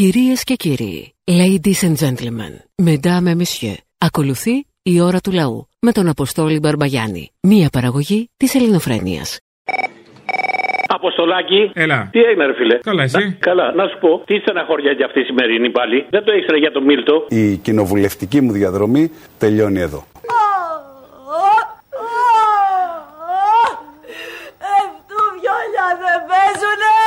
Κυρίες και κύριοι, ladies and gentlemen, mesdames et messieurs, ακολουθεί η ώρα του λαού με τον Αποστόλη Μπαρμπαγιάννη, μία παραγωγή της ελληνοφρένειας. Αποστολάκι. Έλα. Τι έγινε, ρε φίλε; Καλά, εσύ; Να- καλά, να σου πω, τι στεναχώρια για αυτή η σημερινή πάλι. Δεν το ήξερα για τον Μίλτο. Η κοινοβουλευτική μου διαδρομή τελειώνει εδώ. Αυτού βιόλια δεν παίζουνε!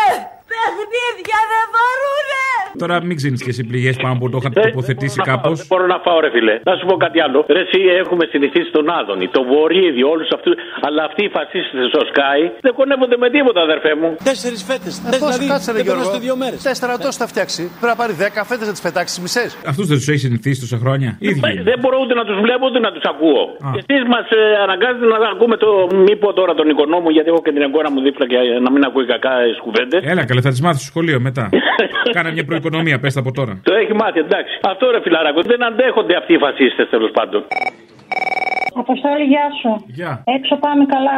Παιχνίδια δεν βαρούνε! Τώρα μην ξύνεις και εσύ πληγές πάνω που το είχατε Δεν- τοποθετήσει δεν μπορώ να κάπως. φάω, Δεν μπορώ να φάω, ρε φίλε. Να σου πω κάτι άλλο. Ρε, εσύ έχουμε συνηθίσει τον Άδωνη, τον Βορύδη, όλους αυτούς. Αλλά αυτοί οι φασίστες στο Sky δεν κονεύονται με τίποτα, αδερφέ μου. Τέσσερις φέτες. Ε, Πόσο κάτσε, ρε δεν Γιώργο; περνάστε δύο μέρες. Τέσσερα τόσο θα φτιάξει. Πρέπει να πάρει δέκα φέτες να τις πετάξει τι μισές. Αυτούς δεν τους έχει συνηθίσει τόσα χρόνια; Ίδιοι. είναι. Δεν μπορώ ούτε να τους βλέπω ούτε να τους ακούω. Α. Και εσείς μας ε, αναγκάζετε να ακούμε το. Μη πω τώρα τον οικονόμο, γιατί έχω και την εγκόρα μου δίπλα και ε, να μην ακούει κακά τις κουβέντες. Έλα, καλά, θα τις μάθεις στο σχολείο μετά. Κάνε μια προοικονομία, πες από τώρα. Το έχει μάθει, εντάξει. Αυτό ρε φιλαράκο, δεν αντέχονται αυτοί οι φασίστες τέλος πάντων. Αποστόλη, γεια σου. Γεια. Έξω πάμε καλά.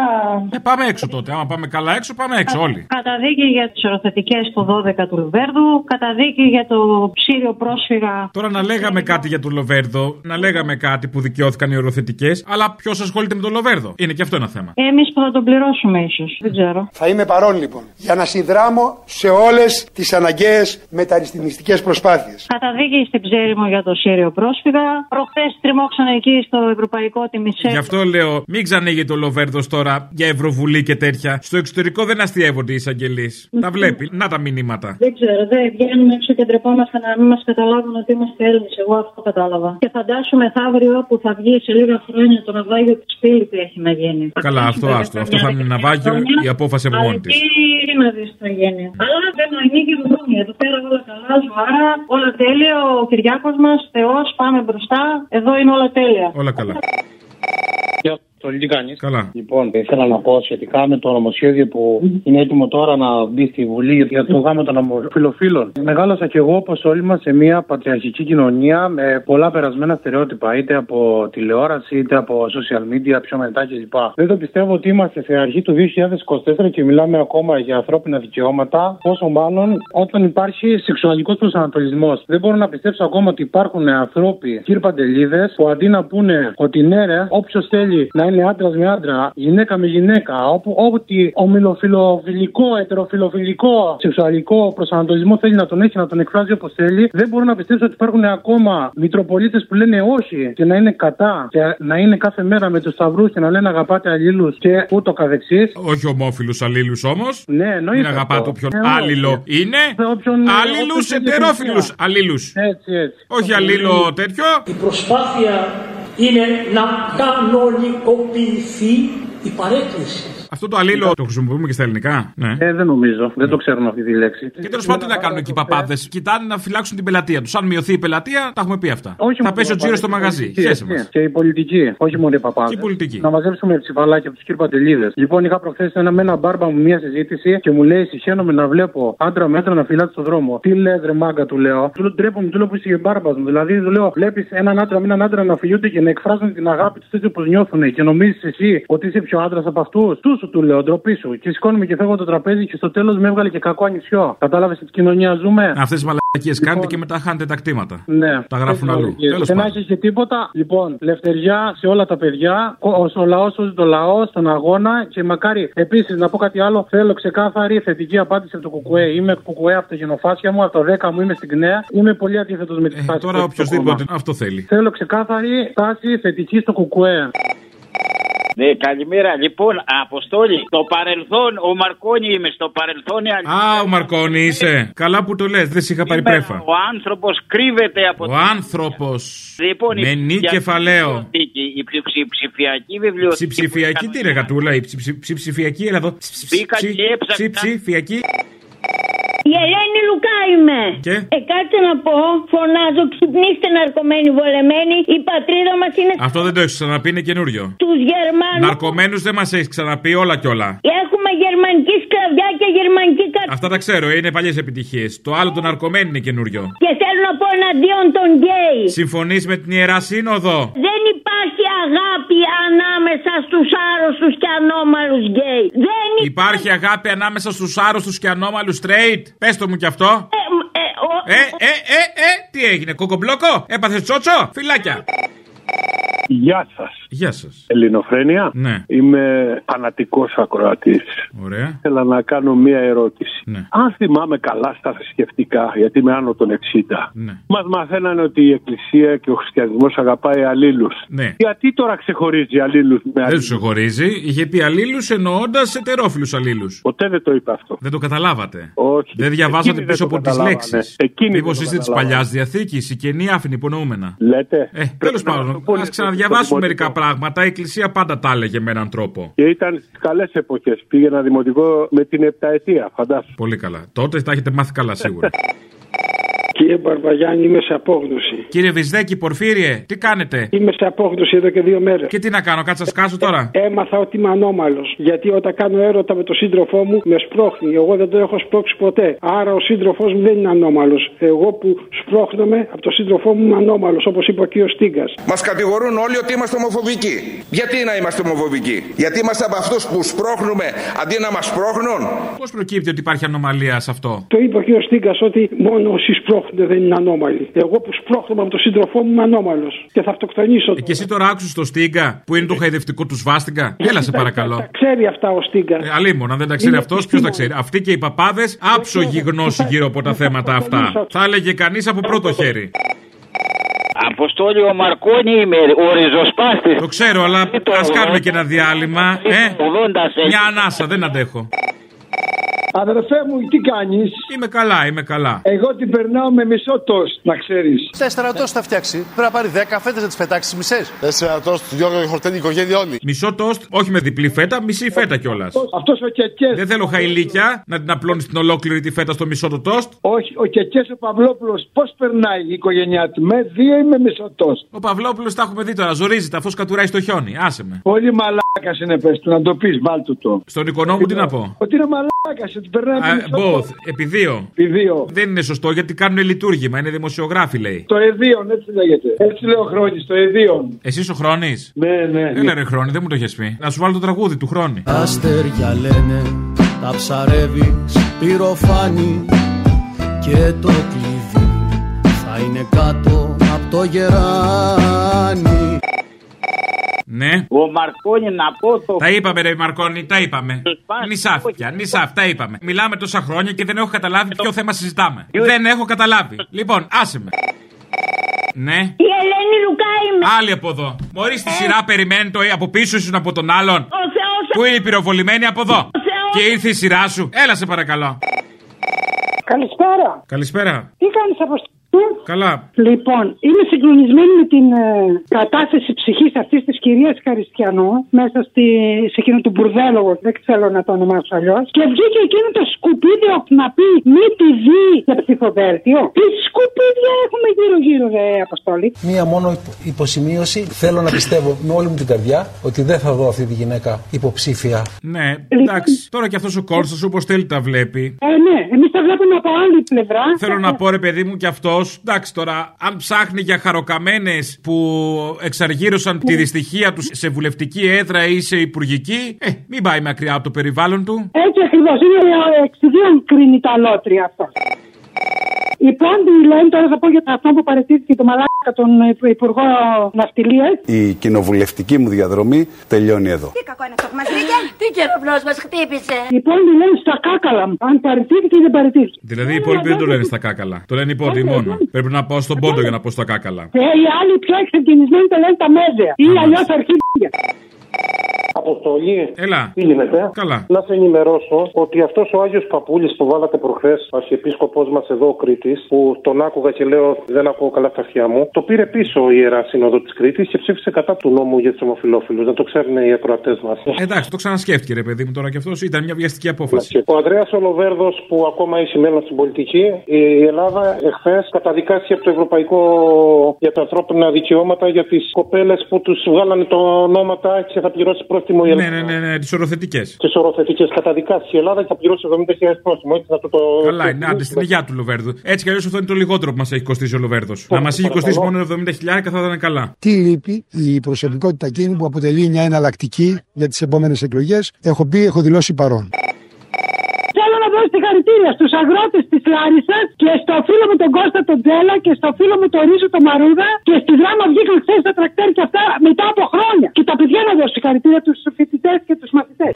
Ε, πάμε έξω τότε. Άμα πάμε καλά έξω, πάμε έξω όλοι. Καταδίκη για τις οροθετικές του 12 του Λουβέρδου. Καταδίκη για το Σύριο πρόσφυγα. Τώρα να λέγαμε κάτι για τον Λοβέρδο, να λέγαμε κάτι που δικαιώθηκαν οι οροθετικές, αλλά ποιος ασχολείται με τον Λοβέρδο; Είναι και αυτό ένα θέμα. Εμείς που θα τον πληρώσουμε, ίσως. Δεν ξέρω. Θα είμαι παρόν λοιπόν για να συνδράμω σε όλες τις αναγκαίες μεταρρυθμιστικές προσπάθειες. Καταδίκη στην Ψέριμο για το Σύριο πρόσφυγα. Προχθές τριμώξανε εκεί στο Ευρωπαϊκό Τιμισέ. Γι' αυτό λέω, μην ξανήγει το Λοβέρδος τώρα για Ευρωβουλή και τέτοια. Στο εξωτερικό δεν αστείευονται οι εισαγγελείς. Τα βλέπει. Να τα μηνύματα. Δεν ξέρω, δεν βγαίνουμε έξω και ντρεπόμαστε να μην μας καταλάβουν ότι είμαστε Έλληνες. Εγώ αυτό κατάλαβα. Και φαντάσου μεθαύριο που θα βγει σε λίγα χρόνια το ναυάγιο του Σπίλιππη έχει να γίνει. Καλά, αυτό άστο. Αυτό θα είναι ναυάγιο, η απόφαση από μόνη της. Τι να δεις τι θα γίνει. Αλλά δεν ανοίγει βρούνι. Εδώ πέρα όλα καλά, ζωάρα, όλα τέλεια. Ο Κυριάκος μας, Θεός, πάμε μπροστά. Εδώ είναι όλα τέλεια. Όλα καλά. Yep. Το τι κάνεις; Καλά. Λοιπόν, ήθελα να πω σχετικά με το νομοσχέδιο που είναι έτοιμο τώρα να μπει στη Βουλή για το γάμο των ομοφυλοφίλων. Μεγάλωσα κι εγώ, όπως όλοι μας, σε μια πατριαρχική κοινωνία με πολλά περασμένα στερεότυπα, είτε από τηλεόραση, είτε από social media, πιο μετά κλπ. Δεν το πιστεύω ότι είμαστε σε αρχή του 2024 και μιλάμε ακόμα για ανθρώπινα δικαιώματα, πόσο μάλλον όταν υπάρχει σεξουαλικός προσανατολισμός. Δεν μπορώ να πιστέψω ακόμα ότι υπάρχουν άνθρωποι, κύριε Παντελίδες, που αντί να πούνε ότι ναι, ρε, όποιος θέλει να είναι άντρας με άντρα, γυναίκα με γυναίκα, όπου ότι ομιλοφιλοφιλικό, ετεροφιλοφιλικό, σεξουαλικό προσανατολισμό θέλει να τον έχει, να τον εκφράζει όπως θέλει, δεν μπορώ να πιστέψω ότι υπάρχουν ακόμα μητροπολίτες που λένε όχι και να είναι κατά και να είναι κάθε μέρα με τους σταυρούς και να λένε αγαπάτε αλλήλους και ούτω καθεξής. Όχι ομόφυλους αλλήλους όμως. Ναι, εννοείται. Μην αγαπάτε αυτό. όποιον Ε, όχι. άλληλο είναι. Σε όποιον- Άλληλους όποιον θέλει ετερόφιλους θρησκεία. αλλήλους. Έτσι, έτσι. Όχι αλλήλο τέτοιο. Η προσπάθεια είναι να κανονικοποιηθεί η παρέκκληση. Αυτό το αλλήλο το χρησιμοποιούμε και στα ελληνικά. Ναι. Ε, δεν νομίζω. Δεν το ξέρουν αυτή τη λέξη. Και τέλος πάντων, τι να κάνουν εκεί οι παπάδες; Κοιτάνε να φυλάξουν την πελατεία τους. Αν μειωθεί η πελατεία, τα έχουμε πει αυτά. Όχι θα μόνο πέσει ο οι τζίρος παπάδες, στο η μαγαζί. πολιτική, Χαίρεσαι έτσι. μα. Και η πολιτική, όχι μόνο οι παπάδες. Και η πολιτική. Να μαζέψουμε ψηφαλάκια από τους κύριου Παντελίδες. Λοιπόν, είχα προχθές ένα με ένα μπάρμπα μου μια συζήτηση και μου λέει: Συχαίνομαι να βλέπω άντρα με άντρα να φυλάξει στον δρόμο. Τι λες, ρε μάγκα, του λέω. Του λέω: Τρέπομαι, του λέω που είσαι και μπάρμπας μου. Δηλαδή, του λέω: Βλέπεις έναν άντρα με έναν άντρα να φιλιούνται και να εκφράζουν την αγάπη τους έτσι όπως νιώθουν και νομίζεις εσύ ότι είσαι πιο άντρας από αυτούς. Του σου του λέω: Ντροπή σου. Και σηκώνουμε και φεύγω το τραπέζι και στο τέλος με έβγαλε και κακό ανισιό. Κατάλαβες τι κοινωνία ζούμε; Αυτές τις μαλακίες κάνετε και μετά χάνετε τα κτήματα. Ναι. Τα γράφουν αλλού. Τέλος Δεν πάντων. έχει και τίποτα. Λοιπόν, λευτεριά σε όλα τα παιδιά. Ο, ο λαός σώζει το λαός στον αγώνα. Και μακάρι επίσης να πω κάτι άλλο. Θέλω ξεκάθαρη θετική απάντηση από το Κουκουέ. Είμαι Κουκουέ από τα γενοφάσια μου. Από το 10 μου είμαι στην ΚΝΕΑ. Είμαι πολύ αντίθετος με τη Ε, στάση τώρα που έχει το οποιοδήποτε κόμμα. αυτό θέλει. Θέλω ξεκάθαρη στάση θετική στο Κουκουέ. Ναι, καλημέρα. Λοιπόν, Αποστόλη, στο παρελθόν, ο Μαρκόνι είμαι, στο παρελθόν. η αλήθεια Α, ο Μαρκόνη είσαι. Καλά που το λες, δεν σε είχα πάρει σήμερα πρέφα. Ο άνθρωπος κρύβεται από Ο άνθρωπος. Λοιπόν, η Με νη ψηφιακή κεφαλαίο. βιβλιοθήκη, Η ψη- ψη- ψηφιακή βιβλιοθήκη. Ψηφιακή τι ρε γατούλα, η ψη- ψη- ψηφιακή, έλα εδώ. Μπήκα και έψαξα. Ψηφιακή. Η Ελένη Λουκά είμαι. Και; Ε, κάτσε να πω, φωνάζω, ξυπνήστε ναρκωμένοι βολεμένοι. Η πατρίδα μας είναι Αυτό δεν το έχεις ξαναπεί, είναι καινούριο. τους Γερμανούς. Ναρκωμένους δεν μας έχεις ξαναπεί όλα κι όλα. Έχουμε γερμανική σκλαβιά και γερμανική κατ... Αυτά τα ξέρω, είναι παλιές επιτυχίες. Το άλλο των ναρκωμένων είναι καινούριο. Και θέλω να πω εναντίον των γκέι. Συμφωνείς με την ιερά σύνοδο; Δεν υπάρχει αγάπη ανάμεσα στους άρρωστους και ανώμαλους γκέι. Δεν Υπάρχει αγάπη ανάμεσα στους άρρωστους και ανώμαλους straight; Πες το μου κι αυτό. Ε, μ, ε, ο- Ε, ε, ε, ε, τι έγινε, κοκομπλόκο, έπαθε τσότσο, φυλάκια. Γεια σας. Γεια σας. Ελληνοφρένεια. Ναι. Είμαι φανατικός ακροατής. Ωραία. Θέλω να κάνω μία ερώτηση. Ναι. Αν θυμάμαι καλά στα θρησκευτικά, γιατί είμαι άνω των 60, Ναι. μας μαθαίνανε ότι η Εκκλησία και ο χριστιανισμός αγαπάει αλλήλους. Ναι. Γιατί τώρα ξεχωρίζει αλλήλους με Δεν αλλήλους; τους χωρίζει. Είχε πει αλλήλους εννοώντας ετερόφιλους αλλήλους. Ποτέ δεν το είπα αυτό. Δεν το καταλάβατε. Όχι. Δεν διαβάσατε Εκείνοι πίσω δεν από το τις καταλάβανε. λέξεις. Εκείνοι Μήπως δεν το είστε της καταλάβανε. παλιάς διαθήκης, η κενή άφηνη υπονοούμενα. Λέτε. Ε, τέλος να πάντων, το πούνε ας στο ξαναδιαβάσουμε δημοτικό. μερικά πράγματα. Η Εκκλησία πάντα τα έλεγε με έναν τρόπο. Και ήταν στις καλές εποχές. Πήγαινα δημοτικό με την επταετία, φαντάσου. Πολύ καλά. Τότε τα έχετε μάθει καλά σίγουρα. Κύριε Μπαρμπαγιάννη, είμαι σε απόγνωση. Κύριε Βυσδέκη, Πορφύριε, τι κάνετε; Είμαι σε απόγνωση εδώ και δύο μέρες. Και τι να κάνω, κάτσα σκάσω τώρα. Έμαθα ότι είμαι ανώμαλος. Γιατί όταν κάνω έρωτα με τον σύντροφό μου, με σπρώχνει. Εγώ δεν το έχω σπρώξει ποτέ. Άρα ο σύντροφός μου δεν είναι ανώμαλος. Εγώ που σπρώχνομαι από τον σύντροφό μου είμαι ανώμαλος, όπως είπε ο κύριος Στίγκας. Μας κατηγορούν όλοι ότι είμαστε ομοφοβικοί. Γιατί να είμαστε ομοφοβικοί, Γιατί είμαστε από αυτούς που σπρώχνουμε αντί να μας σπρώχνουν; Πώς προκύπτει ότι υπάρχει ανομαλία σε αυτό; Το είπε ο κύριος Στίγκας ότι μόνο όσοι σπρώχνονται δεν είναι ανώμαλοι. Εγώ που σπρώχνομαι από τον σύντροφό μου είμαι ανώμαλος. Και θα αυτοκτονήσω. Ε, Και εσύ τώρα άκουσες το Στίγκα που είναι το χαϊδευτικό του Σβάστιγκα. Έλα σε παρακαλώ. Τα ξέρει αυτά ο Στίγκα. Ε, Αλίμονα, δεν τα ξέρει Είναι αυτός, ποιος τα επιστήμονα. ξέρει; Αυτοί και οι παπάδες άψογη γνώση γύρω από τα θέματα αυτά. Θα έλεγε κανείς από πρώτο χέρι. Αποστόλη ο Μαρκόνι είμαι, ο ριζοσπάστης. Το ξέρω, αλλά ας κάνουμε και ένα διάλειμμα. Ε, μια ανάσα, δεν αντέχω. Αδερφέ μου, τι κάνεις; Είμαι καλά, είμαι καλά. Εγώ την περνάω με μισό τόστ, να ξέρεις. Τέσσερα τόστ θα φτιάξει. Πρέπει να πάρει δέκα φέτες να τις πετάξει μισές. Τέσσερα τόστ, Γιώργο και χορτένει η οικογένεια όλη. Μισό τόστ, όχι με διπλή φέτα, μισή φέτα κιόλας. Αυτός ο κεκές. Δεν θέλω χαϊλίκια να την απλώνεις την ολόκληρη τη φέτα στο μισό το τόστ. Όχι, ο κεκές ο Παυλόπουλος πώς περνάει η οικογένειά του, με δύο ή με μισό τόστ; Ο Παυλόπουλος τα έχουμε δει τώρα, ζορίζεται αφού κατουράει στο χιόνι. Άσε με. Πολύ μαλάκας είναι, πες του, να το πεις, βάλτου το. Στον εικονό μου τι να πω; Ότι είναι μαλάκας, ότι περνάει με Α, μισό Both, τόστ. επί δύο. Επί δύο. Δεν είναι σωστό γιατί κάνουν λειτουργήμα, είναι δημοσιογράφοι λέει. Το εδίον, έτσι λέγεται. Έτσι λέει ο Χρόνης, το εδίον. Εσύ ο Χρόνης; Ναι, ναι. Έλα ρε Χρόνη, δεν μου το έχεις πει. Να σου βάλω το τραγούδι του Χρόνη. Αστέρια λένε, τα ψαρεύεις πυροφάνι και το κλειδί θα είναι κάτω από το γεράνι. Ναι. Ο Μαρκόνι να πω το. Τα είπαμε, ρε Μαρκόνη, τα είπαμε. Νησάφια, νησάφ, τα είπαμε. Μιλάμε τόσα χρόνια και δεν έχω καταλάβει ποιο θέμα συζητάμε. Δεν έχω καταλάβει. Λοιπόν, άσε με. Ναι. Η Ελένη Λουκά είμαι. Άλλη από εδώ. Μωρή στη σειρά περιμένει το από πίσω ήσουν από τον άλλον. Ο Θεός Πού είναι η πυροβολημένη από εδώ. Θεός. Και ήρθε η σειρά σου. Έλα σε παρακαλώ. Καλησπέρα. Καλησπέρα. Τι κάνεις, Αποστολή; Καλά. Λοιπόν, είμαι συγκλονισμένη με την ε, κατάσταση ψυχής αυτής της κυρίας Χαριστιανού μέσα στη, σε εκείνο το μπουρδέλογο, δεν ξέρω να το ονομάσω αλλιώς. Και βγήκε εκείνο το σκουπίδι να πει μη τη δει για ψηφοδέλτιο. Τι σκουπίδια έχουμε γύρω-γύρω, ρε Αποστόλη. Μία μόνο υπο- υποσημείωση. Θέλω να πιστεύω με όλη μου την καρδιά ότι δεν θα δω αυτή τη γυναίκα υποψήφια. Ναι, εντάξει. Τώρα και αυτός ο Κώστα όπως θέλει τα βλέπει. Ε, ναι, εμείς τα βλέπουμε από άλλη πλευρά. Θέλω να πω ρε παιδί μου και αυτό, εντάξει τώρα, αν ψάχνει για χαροκαμένες που εξαργύρωσαν τη δυστυχία τους σε βουλευτική έδρα ή σε υπουργική, ε, μην πάει μακριά από το περιβάλλον του. Έτσι ακριβώς. Είναι εξιδίων κρίνει τα λότρια αυτό. Η Πόντι λένε τώρα θα πω για αυτό που παρετήθηκε το μαλάκα τον Υπουργό Ναυτιλίας. Η κοινοβουλευτική μου διαδρομή τελειώνει εδώ. Τι κακό είναι αυτό που μας βρήκε; Τι καιροπνός μας χτύπησε; Η Πόντι λένε στα κάκαλα. Αν παρετήθηκε ή δεν παρετήθηκε. Δηλαδή οι υπόλοιποι δεν το λένε στα κάκαλα. Το λένε οι πόντοι μόνο. Πρέπει να πάω στον πόντο για να πω στα κάκαλα. Και οι άλλοι πιο εξευγενισμένοι το λένε τα μέζια. Ή αλλιώς αρχίδια. Αποστολή. Έλα. Τι γίνεται; Καλά. Να σε ενημερώσω ότι αυτός ο Άγιος Παπούλης που βάλατε προχθές, αρχιεπίσκοπός μας εδώ ο Κρήτης, που τον άκουγα και λέω δεν ακούω καλά τα αυτιά μου, το πήρε πίσω η ιερά σύνοδο της Κρήτης και ψήφισε κατά του νόμου για τους ομοφυλόφιλους. Να το ξέρουν οι ακροατές μας. Εντάξει, το ξανασκέφτηκε ρε παιδί μου τώρα και αυτός ήταν μια βιαστική απόφαση. Ο Ανδρέας Ολοβέρδος, που ακόμα έχει μέλλον στην πολιτική, η Ελλάδα εχθές καταδικάστηκε από το Ευρωπαϊκό για τα ανθρώπινα δικαιώματα για τις κοπέλες που τους βγάλανε το ονόματα και θα πληρώσει πρόστιμο η Ναι, Ελλάδα. ναι, ναι, ναι τις οροθετικές. Τι οροθετικές καταδικάστηκε η Ελλάδα και θα πληρώσει 70.000 πρόστιμο. Έτσι να το, το... Καλά, είναι άντε στην υγειά του Λοβέρδου. Έτσι κι αλλιώς αυτό είναι το λιγότερο που μας έχει κοστίσει ο Λοβέρδος. Να μας είχε κοστίσει μόνο 70.000 θα ήταν καλά. Τι λείπει; Η προσωπικότητα εκείνη που αποτελεί μια εναλλακτική για τις επόμενες εκλογές. Έχω πει, έχω δηλώσει παρόν. Θέλω να πω συγχαρητήρια στους αγρότες της Λάρισας και στο φίλο μου τον Κώστα τον Τζέλα και στο φίλο μου τον Ρίζο τον Μαρούδα και στη δράμα βγήκαν χθες τα τρακτέρ και αυτά μετά από χρόνια. Και τα παιδιά να δώσουν συγχαρητήρια τους φοιτητές και τους μαθητές.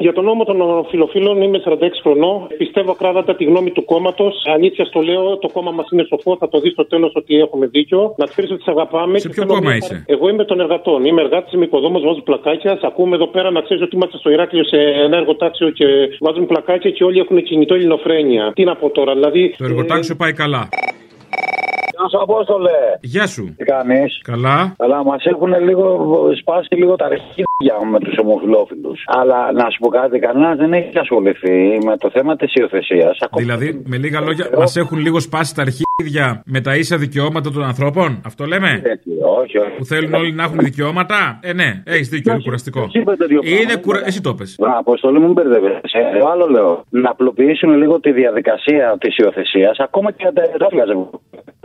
Για τον νόμο των φιλοφίλων είμαι 46 χρονών. Πιστεύω ακράδαντα τη γνώμη του κόμματος. Αλήθεια στο λέω, το κόμμα μας είναι σοφό. Θα το δεις στο τέλος ότι έχουμε δίκιο. Να ξέρει ότι σε αγαπάμε. Σε ποιο κόμμα είσαι; Εγώ είμαι των εργατών. Είμαι εργάτης, είμαι οικοδόμος, βάζω πλακάκια. Σ' ακούμε εδώ πέρα να ξέρεις ότι είμαστε στο Ηράκλειο σε ένα εργοτάξιο και βάζουν πλακάκια και όλοι έχουν κινητό ελληνοφρένεια. Τι να πω τώρα, δηλαδή. Το εργοτάξιο πάει καλά. Γεια σου, Απόστολε. Γεια σου. Τι κάνεις; Καλά. Καλά, μας έχουν λίγο σπάσει λίγο τα αρχίδια με τους ομοφυλόφιλους. Αλλά να σου πω κάτι, κανένας δεν έχει ασχοληθεί με το θέμα της υιοθεσίας. Δηλαδή, με λίγα λόγια, μας έχουν λίγο σπάσει τα αρχίδια με τα ίσα δικαιώματα των ανθρώπων; Αυτό λέμε; Έτσι, όχι, όχι. Που θέλουν όλοι να έχουν δικαιώματα; Ε, ναι, έχεις δίκιο, είναι κουραστικό. Εσύ είπατε δύο Είναι πράγματα. κουρα... Εσύ το πες. Α, Αποστολή μου μπερδεύεσαι. Εγώ άλλο λέω. Να απλοποιήσουν λίγο τη διαδικασία της υιοθεσίας, ακόμα και για τα εδάφια ζευγάρια.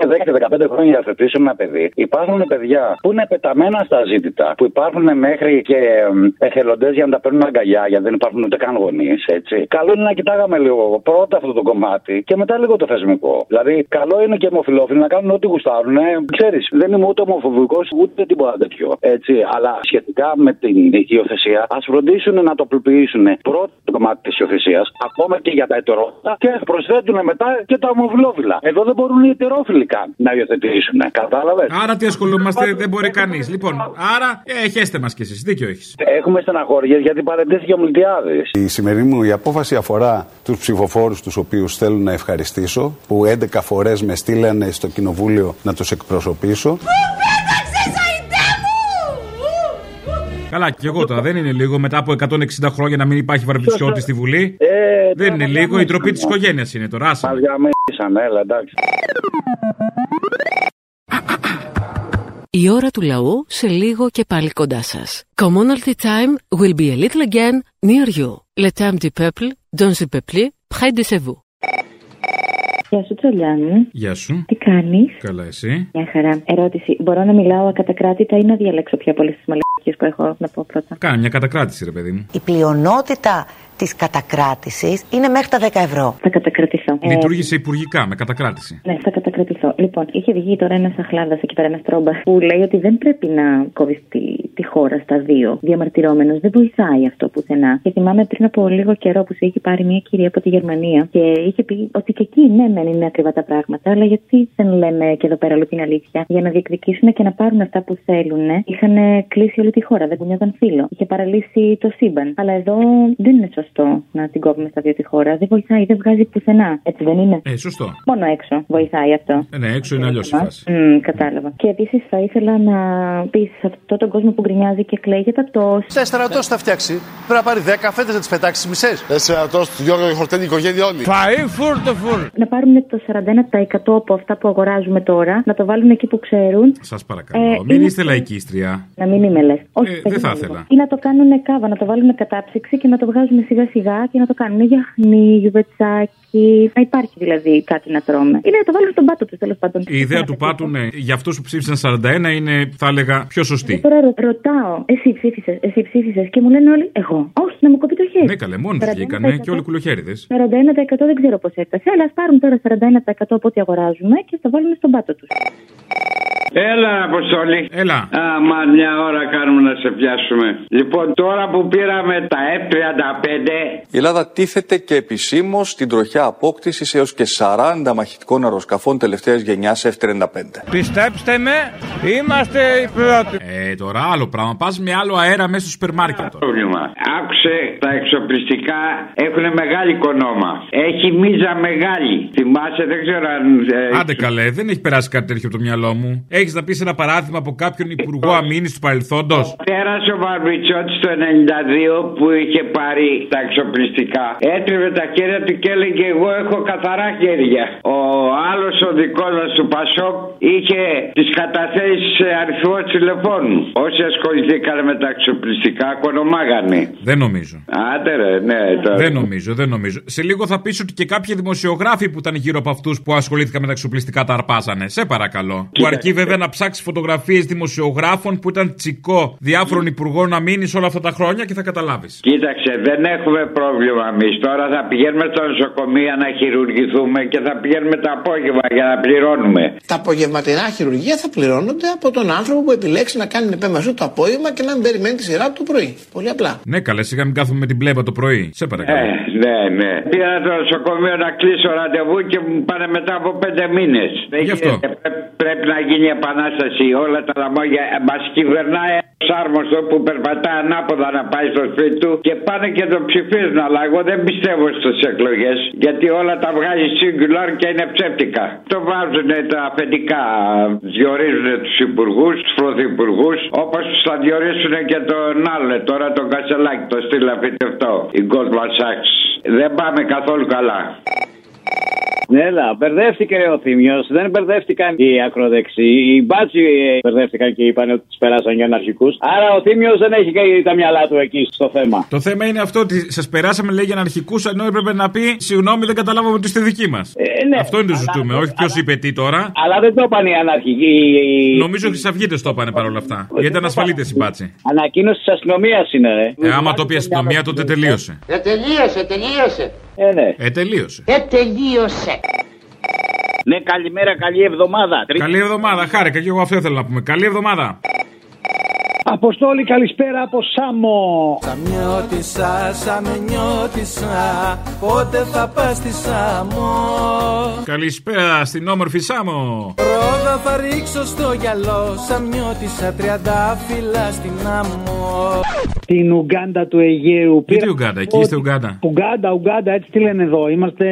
10 και 15 χρόνια για να υιοθετήσουν ένα παιδί. Υπάρχουν παιδιά που είναι πεταμένα στα ζήτητα, που υπάρχουν μέχρι και εθελοντές για να τα παίρνουν αγκαλιά, γιατί δεν υπάρχουν ούτε καν γονείς, έτσι. Καλό είναι να κοιτάγαμε λίγο πρώτα αυτό το κομμάτι και μετά λίγο το θεσμικό. Δηλαδή, καλό είναι και οι ομοφυλόφιλοι να κάνουν ό,τι γουστάρουν. Ξέρεις, δεν είμαι ούτε ομοφοβικός ούτε τίποτα τέτοιο. Έτσι. Αλλά σχετικά με την υιοθεσία, ας φροντίσουν να το απλοποιήσουν πρώτα το κομμάτι της υιοθεσία, ακόμα και για τα ετερόφιλα και προσθέτουν μετά και τα ομοφυλόφιλα. Εδώ δεν μπορούν οι ετερόφιλοι καν να υιοθετήσουν. Κατάλαβες; Άρα τι ασχολούμαστε, δεν μπορεί κανείς. Λοιπόν, άρα ε, χέστε μας κι εσείς. Δίκιο έχεις. Έχουμε στεναχώριες γιατί παρεντήθηκε ο Μιλτιάδης. Η σημερινή μου η απόφαση αφορά τους ψηφοφόρους τους οποίους θέλω να ευχαριστήσω, που 11 φορές με στείλανε στο κοινοβούλιο να τους εκπροσωπήσω. Καλά, και εγώ τώρα δεν είναι λίγο μετά από 160 χρόνια να μην υπάρχει βαρβιτσιώτη στη Βουλή. Ε, δεν είναι λίγο, η ντροπή της οικογένειας είναι τώρα. άσε με. Μα διαμέσαν, έλα εντάξει. Η ώρα του λαού σε λίγο και πάλι κοντά σας. Commonalty time will be a little again near you. Le temps du peuple, dans le peuple, près de chez vous. Γεια σου, Τσολιάνου. Γεια σου. Τι κάνεις; Καλά, εσύ; Μια χαρά. Ερώτηση. Μπορώ να μιλάω ακατακράτητα ή να διαλέξω πιο πολλέ τις μαλακίε που έχω να πω πρώτα; Κάνε μια κατακράτηση, ρε παιδί μου. Η πλειονότητα της κατακράτησης είναι μέχρι τα 10 ευρώ. Θα κατακρατηθώ. Ε, Λειτουργήσε υπουργικά με κατακράτηση. Ναι, θα κατακρατηθώ. Λοιπόν, είχε βγει τώρα ένας αχλάδας εκεί πέρα, ένας τρόμπας, που λέει ότι δεν πρέπει να κόβεις τη, τη χώρα στα δύο. Διαμαρτυρόμενο δεν βοηθάει αυτό πουθενά. Και θυμάμαι πριν από λίγο καιρό που σε είχε πάρει μια κυρία από τη Γερμανία και είχε πει ότι και εκεί ναι, μεν είναι ακριβά τα πράγματα, αλλά γιατί δεν λέμε και εδώ πέρα όλη την αλήθεια; Για να διεκδικήσουν και να πάρουν αυτά που θέλουν, είχαν κλείσει όλη τη χώρα, δεν κουνιόταν φίλο. Είχε παραλύσει το σύμπαν. Αλλά εδώ δεν είναι σωστό να την κόβουμε στα δύο τη χώρα. Δεν βοηθάει, δεν βγάζει πουθενά. Έτσι δεν είναι; Ε, σωστό. Μόνο έξω βοηθάει αυτό. Ε, ναι, έξω είναι αλλιώς η φάση. Μμ, κατάλαβα. Και επίσης θα ήθελα να πεις σε αυτόν τον κόσμο που γκρινιάζει και κλαίει για τα τόσο. Σε στρατός θα φτιάξει. Πρέπει να πάρει 10 φέτες να τις πετάξεις μισές. Ε, στρατός του Γιώργο και χορτένει η οικογένεια όλη. Φαΐ φουρ το φουρ. Να πάρουν το 41% από αυτά που αγοράζουμε τώρα, να το βάλουν εκεί που ξέρουν. Σας παρακαλώ. Ε, Μην είναι- είστε λαϊκίστρια. Να μην είμαι λες. Όχι, Ε, δεν περίμενε θα λίγο. ήθελα. Ή να το κάνουν κάβα, να το βάλουν κατάψυξη και να το βγάζουν σιγά σιγά και να το κάνουν γιαχνί, γιουβετσάκι. Να υπάρχει δηλαδή κάτι να τρώμε. Ή να το βάλουν στον πάτο τους τέλος πάντων. Η ιδέα του πάτου, ναι, για αυτούς που ψήφισαν 41 είναι, θα έλεγα, πιο σωστή. Τώρα ρω- ρωτάω, εσύ ψήφισες, εσύ ψήφισες και μου λένε όλοι εγώ. Όχι, να μου κοπεί το χέρι. Ναι, καλέ, μόνοι τους 41% βγήκανε και όλοι κουλοχέριδες. 41% δεν ξέρω πώς έφτασε, αλλά ας πάρουν τώρα 41% από ό,τι αγοράζουμε και θα βάλουν στον πάτο τους. Έλα, Αποστολή. Έλα. Α, μα μια ώρα κάνουμε να σε πιάσουμε. Λοιπόν, τώρα που πήραμε τα F35, Η Ελλάδα τίθεται και επισήμως στην τροχιά απόκτησης έως και 40 μαχητικών αεροσκαφών τελευταίας γενιάς F-35. Πιστέψτε με, είμαστε οι πρώτοι. Ε, τώρα άλλο πράγμα. Πας με άλλο αέρα μέσα στο σούπερ μάρκετ. τώρα. πρόβλημα. Άκουσε, τα εξοπλιστικά έχουν μεγάλη κονόμα. Έχει μίζα μεγάλη. Θυμάσαι, δεν ξέρω αν. ε, Άντε καλέ, δεν έχει περάσει κάτι τέτοιο από το μυαλό μου. Έχεις να πεις ένα παράδειγμα από κάποιον υπουργό αμήνης του παρελθόντος; Πέρασε ο Βαρβιτσιώτης το 92 που είχε πάρει τα εξοπλιστικά. Έτριβε τα χέρια του και έλεγε εγώ έχω καθαρά χέρια. Ο άλλος ο δικός μας του Πασόκ είχε τις καταθέσεις σε αριθμό τηλεφώνου. Όσοι ασχοληθήκαν με τα εξοπλιστικά κονομάγανε. Δεν νομίζω. Άντε ρε, ναι. Τώρα. Δεν νομίζω, δεν νομίζω. Σε λίγο θα πεις ότι και κάποιοι δημοσιογράφοι που ήταν γύρω από αυτούς που ασχολήθηκαν με τα εξοπλιστικά τα αρπάζανε. Σε παρακαλώ. Που αρκεί βέβαια βέβαια να ψάξει φωτογραφίες δημοσιογράφων που ήταν τσικό διάφορων υπουργών να μείνεις όλα αυτά τα χρόνια και θα καταλάβεις. Κοίταξε, δεν έχουμε πρόβλημα εμείς. Τώρα θα πηγαίνουμε στο νοσοκομείο να χειρουργηθούμε και θα πηγαίνουμε το απόγευμα για να πληρώνουμε. Τα απογευματινά χειρουργία θα πληρώνονται από τον άνθρωπο που επιλέξει να κάνει την επέμβασή το απόγευμα και να μην περιμένει τη σειρά του το πρωί. Πολύ απλά. Ναι, καλέ, σιγά μην κάθομαι με την πλέμπα το πρωί. Σε παρακαλώ. Ε, ναι, ναι. Πήγα στο νοσοκομείο να κλείσω ραντεβού και μου πάνε μετά από πέντε μήνες. Γι' αυτό. Πρέπει να γίνει επανάσταση. Όλα τα λαμόγια μας κυβερνάει σάρμοστο που περπατάει ανάποδα να πάει στο σπίτι του και πάνε και το ψηφίζουν. Αλλά εγώ δεν πιστεύω στις εκλογές γιατί όλα τα βγάζει singular και είναι ψεύτικα. Το βάζουν τα αφεντικά. Διορίζουν τους υπουργούς, τους πρωθυπουργούς όπως θα διορίσουν και τον άλλο τώρα τον Κασελάκη, το στείλα φυτευτό. Η Goldman Sachs. Δεν πάμε καθόλου καλά. Έλα, μπερδεύτηκε ο Θήμιος. Δεν μπερδεύτηκαν οι ακροδεξιοί. Οι μπάτσι ε, μπερδεύτηκαν και είπαν ότι τους περάσαν για αναρχικούς. Άρα ο Θήμιος δεν έχει τα μυαλά του εκεί στο θέμα. Το θέμα είναι αυτό ότι σας περάσαμε λέει για αναρχικούς ενώ έπρεπε να πει Συγγνώμη, δεν καταλάβαμε ότι είστε δικοί μας. Ε, ναι, αυτό είναι το ζητούμε. Όχι ποιος είπε τι τώρα. Αλλά δεν το είπαν οι αναρχικοί. Νομίζω ότι οι Χρυσαυγίτε το είπαν παρόλα αυτά. Γιατί ήταν ασφαλείτε οι μπάτσι. Ανακοίνωση της αστυνομίας είναι, ρε. Ε, άμα το πει αστυνομία, τότε τελείωσε. Ε, τελείωσε, τελείωσε. Ε, ναι. Ε, τελείωσε. Ε, τελείωσε. Ναι, καλημέρα, καλή εβδομάδα. Καλή εβδομάδα, χάρηκα και εγώ αυτό ήθελα να πούμε. Καλή εβδομάδα. Αποστόλη, καλησπέρα από Σάμο. Σαμιώτησα, σαμενιώτησα, πότε θα πας στη Σάμο. Καλησπέρα στην όμορφη Σάμο. Ρόδα θα ρίξω στο γυαλό, σαμιώτησα τριάντα φύλλα στην άμμο. Την Ουγγάντα του Αιγαίου. Τι Ουγγάντα, εκεί είστε Ουγγάντα; Ουγγάντα, Ουγγάντα, έτσι τι λένε εδώ. Είμαστε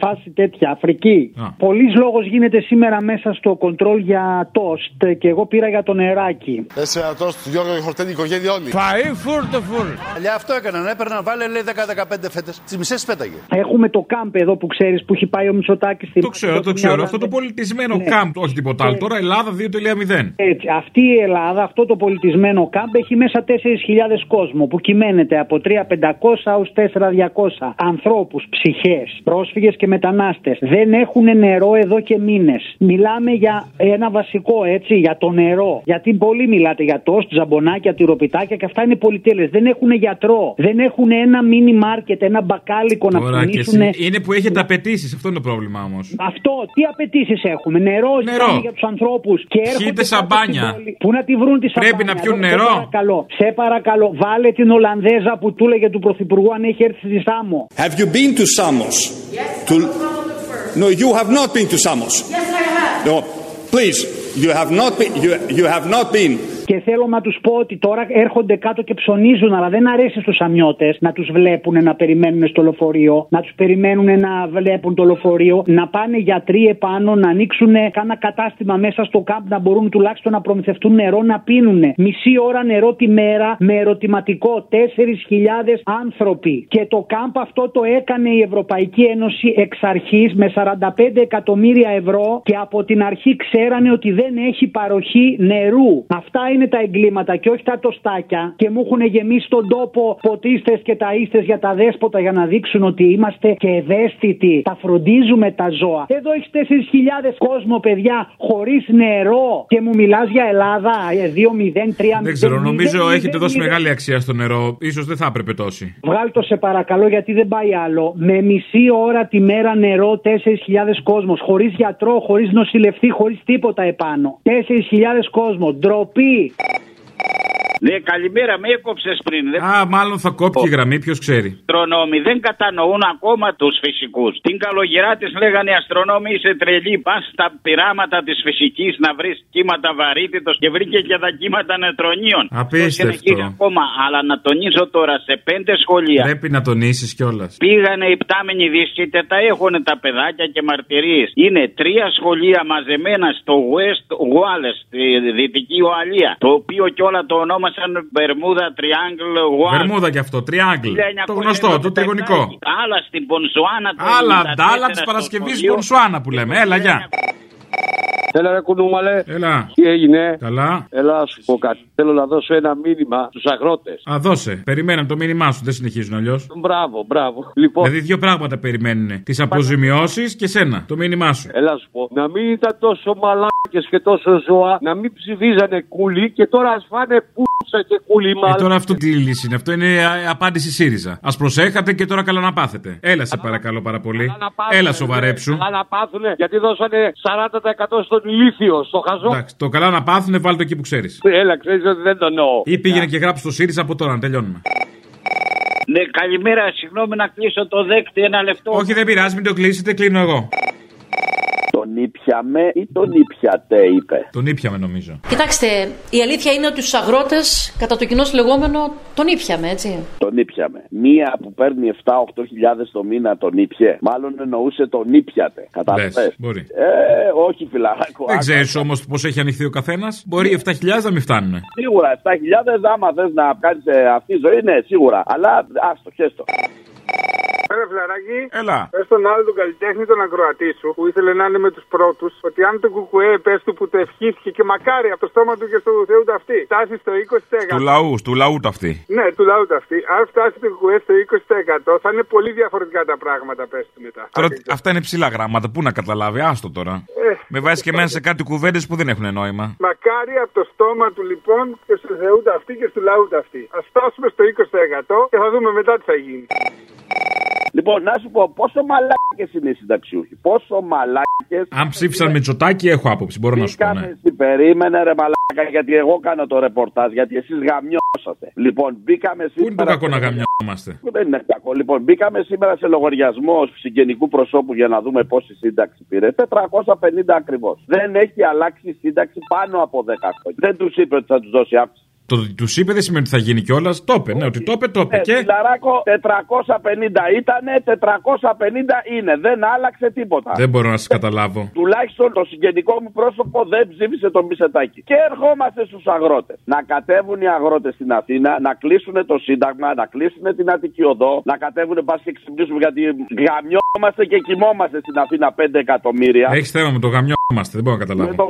φάση τέτοια, Αφρική. Α. Πολλής λόγος γίνεται σήμερα μέσα στο κοντρόλ για τόστ και εγώ πήρα για το νεράκι. Τέσσερα τόστ του Γιώργο Χορτένη, η οικογένεια όλη. Φαΐ φούρτο φουρ. Αλλιά αυτό έκαναν. Έπαιρναν, βάλε λέει 10-15 φέτες. Τι μισέ πέταγε. Έχουμε το κάμπ εδώ που ξέρεις που έχει πάει ο Μητσοτάκης στην. Το ξέρω, το ξέρω. Αυτό το πολιτισμένο Ναι. κάμπ, όχι τίποτα άλλο. Τώρα Ελλάδα 2.0. Έτσι, αυτή η Ελλάδα, αυτό το πολιτισμένο κάμπ έχει μέσα 4.000 κόσμο που κυμαίνεται από 3.500 έως 4.200 ανθρώπους, ψυχές, πρόσφυγες και μετανάστες. Δεν έχουν νερό εδώ και μήνες. Μιλάμε για ένα βασικό έτσι, για το νερό. Γιατί πολλοί μιλάτε για τόστ, ζαμπονάκια, τυροπιτάκια και αυτά είναι πολυτέλειες. Δεν έχουν γιατρό. Δεν έχουν ένα μίνι μάρκετ, ένα μπακάλικο να Τώρα και ψωνίσουν. εσύ. Είναι που έχετε απαιτήσεις, αυτό είναι το πρόβλημα όμως. Αυτό, τι απαιτήσεις έχουμε. Νερό, ζητάμε για τους ανθρώπους. Και έρχονται Πιείτε κάτω σαμπάνια. στην πόλη. Πού να τη βρουν τη σαμπάνια. Πρέπει να πιούν εδώ, νερό. Σε παρακαλώ, σε παρακαλώ, βάλε την Ολλανδέζα που του έλεγε του Πρωθυπουργού αν έχει έρθει στη Σάμο. Have you been to Samos? To... No, you have not been to Samos. Yes, I have. No, please, you have not been. You, you have not been. Και θέλω να τους πω ότι τώρα έρχονται κάτω και ψωνίζουν, αλλά δεν αρέσει στους αμιώτες να τους βλέπουν να περιμένουν στο λεωφορείο, να τους περιμένουν να βλέπουν το λεωφορείο, να πάνε γιατροί επάνω, να ανοίξουν κάνα κατάστημα μέσα στο κάμπ, να μπορούν τουλάχιστον να προμηθευτούν νερό να πίνουν. Μισή ώρα νερό τη μέρα με ερωτηματικό 4.000 άνθρωποι. Και το κάμπ αυτό το έκανε η Ευρωπαϊκή Ένωση εξ αρχής με 45 εκατομμύρια ευρώ και από την αρχή ξέρανε ότι δεν έχει παροχή νερού. Αυτά είναι τα εγκλήματα και όχι τα τοστάκια. Και μου έχουν γεμίσει τον τόπο ποτίστες και ταΐστες για τα δέσποτα για να δείξουν ότι είμαστε και ευαίσθητοι. Τα φροντίζουμε τα ζώα. Εδώ έχεις 4.000 κόσμο, παιδιά, χωρίς νερό. Και μου μιλάς για Ελλάδα ε, 2-0, 3-0. Δεν ξέρω, νομίζω έχετε δώσει μεγάλη αξία στο νερό. σω δεν θα έπρεπε τόση. Βγάλ το σε παρακαλώ γιατί δεν πάει άλλο. Με μισή ώρα τη μέρα νερό 4.000 κόσμο. Χωρίς γιατρό, χωρίς νοσηλευτή, χωρίς τίποτα επάνω. 4.000 κόσμο. Ντροπή. week. Ναι, καλημέρα, με έκοψες πριν. Δεν... Α, μάλλον θα κόπηκε η γραμμή, ποιος ξέρει. Αστρονόμοι δεν κατανοούν ακόμα τους φυσικούς. Την καλογερά της λέγανε αστρονόμοι είσαι τρελή. Πας στα πειράματα της φυσικής να βρεις κύματα βαρύτητος και βρήκε και τα κύματα νετρονίων. Απίστευτο. Το συνεχίζει ακόμα. Αλλά να τονίσω τώρα σε πέντε σχολεία. Πρέπει να τονίσεις κιόλας. Πήγανε οι πτάμενοι δίσκητε, τα έχουν τα παιδάκια και μαρτυρίες. Είναι τρία σχολεία μαζεμένα στο West Wales, στη δυτική Ουαλία. Το οποίο κιόλα το ονόμασαν Μπερμούδα Triangle Wales. Βερμούδα κι αυτό, τριάγκλ. Το γνωστό, το τριγωνικό. Άλλα στην Πονσουάνα. το Άλλα 94 ντάλα της στο Παρασκευής σχολείο. Πονσουάνα που λέμε. Έλα, γεια. Έλα ρε κουνούμαλε. Έλα. Τι έγινε; Καλά. Έλα να σου πω κάτι. Θέλω να δώσω ένα μήνυμα στους αγρότες. Α, δώσε. Περιμέναν το μήνυμά σου, δεν συνεχίζουν αλλιώς. Μπράβο, μπράβο. Λοιπόν, Δηλαδή δύο πράγματα περιμένουν. Τις αποζημιώσεις και σένα. Το μήνυμά σου. έλα να σου πω. Να μην ήταν τόσο μαλάκες μαλάκες και τόσο ζώα να μην ψηφίζανε κούλι και τώρα ας φάνε πούσα και κούλι Ε, μάλλον. τώρα αυτό τι λύση είναι. Αυτό είναι α, απάντηση ΣΥΡΙΖΑ. Α προσέχατε και τώρα καλά να πάθετε. Έλα σε παρακαλώ πάρα πολύ. να πάθουνε, Έλα σοβαρέψου. Καλά να πάθουνε γιατί δώσανε 40% στον ηλίθιο, στο χαζό. Εντάξει, το καλά να πάθουνε, βάλτε το εκεί που ξέρεις. Έλα, ξέρεις ότι δεν το εννοώ. Ή πήγαινε και γράψει το ΣΥΡΙΖΑ από τώρα να τελειώνουμε. Ναι, καλημέρα, συγγνώμη να κλείσω το δέκτη ένα λεπτό. Όχι, δεν πειράζει, μην το κλείσετε, κλείνω εγώ. Τον ήπιαμε ή τον ήπιατε, είπε. Τον ήπιαμε νομίζω. Κοιτάξτε, η αλήθεια είναι ότι τους αγρότες, κατά το κοινό λεγόμενο, τον ήπιαμε, έτσι. Τον ήπιαμε. Μία που παίρνει 7-8 χιλιάδες το μήνα τον ήπιε. Μάλλον εννοούσε τον ήπιατε. Κατάλαβες; Λες, μπορεί. Ε, όχι φιλαράκο. Δεν ξέρεις όμως πώς έχει ανοιχθεί ο καθένας. Μπορεί 7.000 να μην φτάνουν. Σίγουρα 7.000 άμα θες να κάνεις αυτή τη ζωή, ναι, σίγουρα. Αλλά άστο, χέστο. Έλα, φιλαράκι. Έλα. Πες τον άλλο τον καλλιτέχνη, τον ακροατή σου, που ήθελε να είναι με τους πρώτους, ότι αν το κουκουέ πες του που το ευχήθηκε και μακάρι από το στόμα του και στο Θεού ταυτί, φτάσει στο 20%. Του λαού, του λαού το αυτή. Ναι, του λαού ταυτί. Αν φτάσει το κουκουέ στο 20% θα είναι πολύ διαφορετικά τα πράγματα, πες του μετά. Τώρα αυτά είναι ψηλά γράμματα. Πού να καταλάβει, άστο τώρα. Ε, Με βάζεις και εμένα σε κάτι κουβέντες που δεν έχουν νόημα. Μακάρι από το στόμα του λοιπόν και στο Θεού ταυτί και στο λαού ταυτί. Α φτάσουμε στο 20% και θα δούμε μετά τι θα γίνει. Λοιπόν, να σου πω πόσο μαλάκες είναι οι συνταξιούχοι. Πόσο μαλάκες. Αν ψήφισαν με τσοτάκι, έχω άποψη, μπορώ να σου πω. Ναι. Εσύ περίμενε ρε μαλάκα γιατί εγώ κάνω το ρεπορτάζ γιατί εσείς γαμιώσατε. Λοιπόν μπήκαμε σήμερα... Πού είναι το κακό να γαμιόμαστε; Δεν είναι κακό. Λοιπόν μπήκαμε σήμερα σε λογαριασμό συγγενικού προσώπου για να δούμε πόση σύνταξη πήρε. 450 ακριβώς. Δεν έχει αλλάξει η σύνταξη πάνω από 10 χρόνια. Δεν τους είπε ότι θα τους δώσει αύξηση. Το ότι τους είπε δεν σημαίνει ότι θα γίνει κιόλας. Το είπε, ναι, ότι το είπε, το είπε. Ε, Και Φιλαράκο, 450 ήτανε, 450 είναι. Δεν άλλαξε τίποτα. δεν μπορώ να σας καταλάβω. Τουλάχιστον το συγγενικό μου πρόσωπο δεν ψήφισε τον Μισετάκη. Και ερχόμαστε στους αγρότες. Να κατέβουν οι αγρότες στην Αθήνα, να κλείσουν το Σύνταγμα, να κλείσουν την Αττική Οδό, να κατέβουν πας και ξυπνήσουμε γιατί γαμιόμαστε και κοιμόμαστε στην Αθήνα 5 εκατομμύρια. Έχεις θέμα με το γαμιόμαστε, δεν μπορώ να Με καταλάβω. το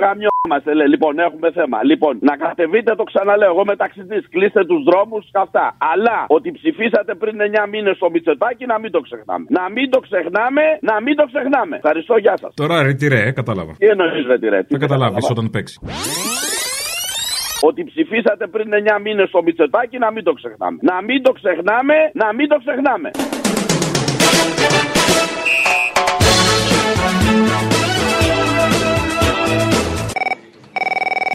γαμιόμαστε, λέει. Λοιπόν, έχουμε θέμα. Λοιπόν, να κατεβείτε το ξαναλέω. Εγώ μεταξυτή, κλείστε τους δρόμους και αυτά. Αλλά ότι ψηφίσατε πριν 9 μήνες το Μητσοτάκι, να μην το ξεχνάμε. Να μην το ξεχνάμε, να μην το ξεχνάμε. Ευχαριστώ, γεια σας. Τώρα ρε τι ρε, ε, κατάλαβα. Τι εννοείς, ρε, τι ρε. τι Θα καταλάβεις κατάλαβα. όταν παίξει. Ότι ψηφίσατε πριν 9 μήνες το Μητσοτάκι, να μην το ξεχνάμε. Να μην το ξεχνάμε, να μην το ξεχνάμε.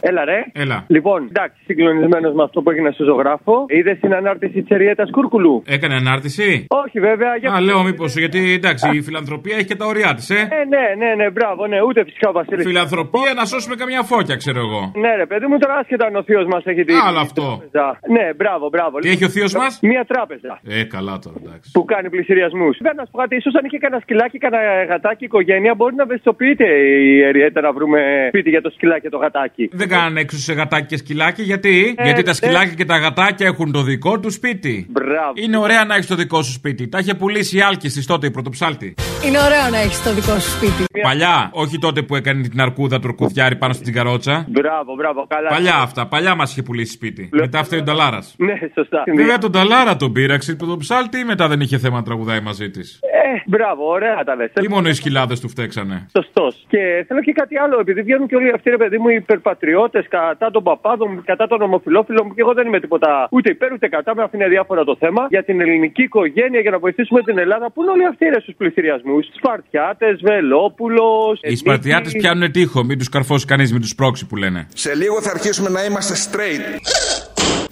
Έλα ρε. Έλα. Λοιπόν, εντάξει, συγκλονισμένος με αυτό που έγινε στο ζωγράφο. Είδες την ανάρτηση της Εριέτα Κούρκουλου; Έκανε ανάρτηση; Όχι, βέβαια. Για... Α, λέω μήπως, γιατί εντάξει, η φιλανθρωπία έχει και τα ωριά της, ε. Ε, ναι, ναι, ναι, μπράβο, ναι, ούτε φυσικά ο Βασίλης. Φιλανθρωπία να σώσουμε καμιά φώκια, ξέρω εγώ. Ναι, ρε, παιδί μου, τώρα άσχετα αν ο θείος μας έχει την. Άλλο αυτό. τράπεζα. Ναι, μπράβο, μπράβο. Τι έχει ο θείος μας; Μία τράπεζα. Ε, καλά τώρα, εντάξει. Που κάνει πλησιριασμούς. Βέβαια, να σου πω κάτι, ίσως αν είχε κανένα σκυλάκι, κανένα γατάκι οικογένεια, μπορεί να ευαισθητοποιείται η Εριέτα να βρούμε σπίτι για το σκυλάκι και το γατάκι. Δεν κάνανε έξω σε γατάκι και σκυλάκι, γιατί; Ε, γιατί τα ναι. σκυλάκια και τα γατάκια έχουν το δικό του σπίτι. Μπράβο. Είναι ωραία να έχεις το δικό σου σπίτι. Τα είχε πουλήσει η Άλκη τότε η πρωτοψάλτη. Είναι ωραίο να έχεις το δικό σου σπίτι. Παλιά, όχι τότε που έκανε την αρκούδα του ορκουδιάρη πάνω στην καρότσα. Μπράβο, μπράβο, καλά. Παλιά αυτά, παλιά μας είχε πουλήσει σπίτι. Μετά φταίει ο Νταλάρας. Ναι, σωστά. Βέβαια τον Νταλάρα τον πήραξε το ψάλτη ή μετά δεν είχε θέμα να τραγουδάει μαζί της. Ε, μπράβο, ωραία τα λες. Ή μόνο οι σκυλάδες του φταίξανε. Σωστός. Και θέλω και κάτι άλλο, επειδή βγαίνουν και όλοι αυτοί, ρε παιδί μου, οι υπερπατριώτες κατά των παπάδων, κατά των ομοφυλόφιλων, και εγώ δεν είμαι τίποτα ούτε υπέρ ούτε κατά, με αφήνει διάφορα το θέμα, για την ελληνική οικογένεια, για να βοηθήσουμε την Ελλάδα. Πού είναι όλοι αυτοί ρε στους πληθυριασμούς, Σπαρτιάτες, Βελόπουλος. Οι Σπαρτιάτες πιάνουν τείχο, μην τους καρφώσεις κανείς, μην τους πρόξει που λένε. Σε λίγο θα αρχίσουμε να είμαστε straight.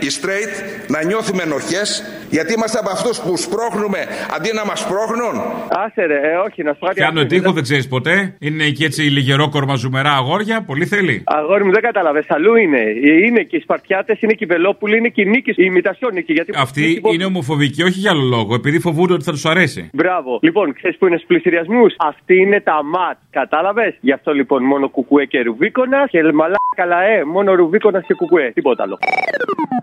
Οι straight να νιώθουμε ενοχές γιατί είμαστε από αυτούς που σπρώχνουμε αντί να μας σπρώχνουν. Άσε ρε, ε, όχι, να σου πω κάτι. Πιάνουν τείχο, δεν ξέρεις ποτέ. Είναι εκεί έτσι λιγερόκορμα ζουμερά αγόρια, πολύ θέλει. Αγόρι μου, δεν κατάλαβες. Αλλού είναι. Ε, Είναι και οι Σπαρτιάτες, είναι και οι Βελόπουλοι, είναι και η νίκης, η ημιτασιόν νίκη. Γιατί... Αυτοί είναι ομοφοβικοί, όχι για άλλο λόγο, επειδή φοβούνται ότι θα τους αρέσει. Μπράβο. Λοιπόν, ξέρεις που είναι στους πληθυριασμού. Αυτή είναι τα ματ. Κατάλαβες; Γι' αυτό λοιπόν μόνο κουκουέ και ρουβίκονας και μαλάκα λαέ. Μόνο ρουβίκονας και κουκουέ. Τίποτα άλλο.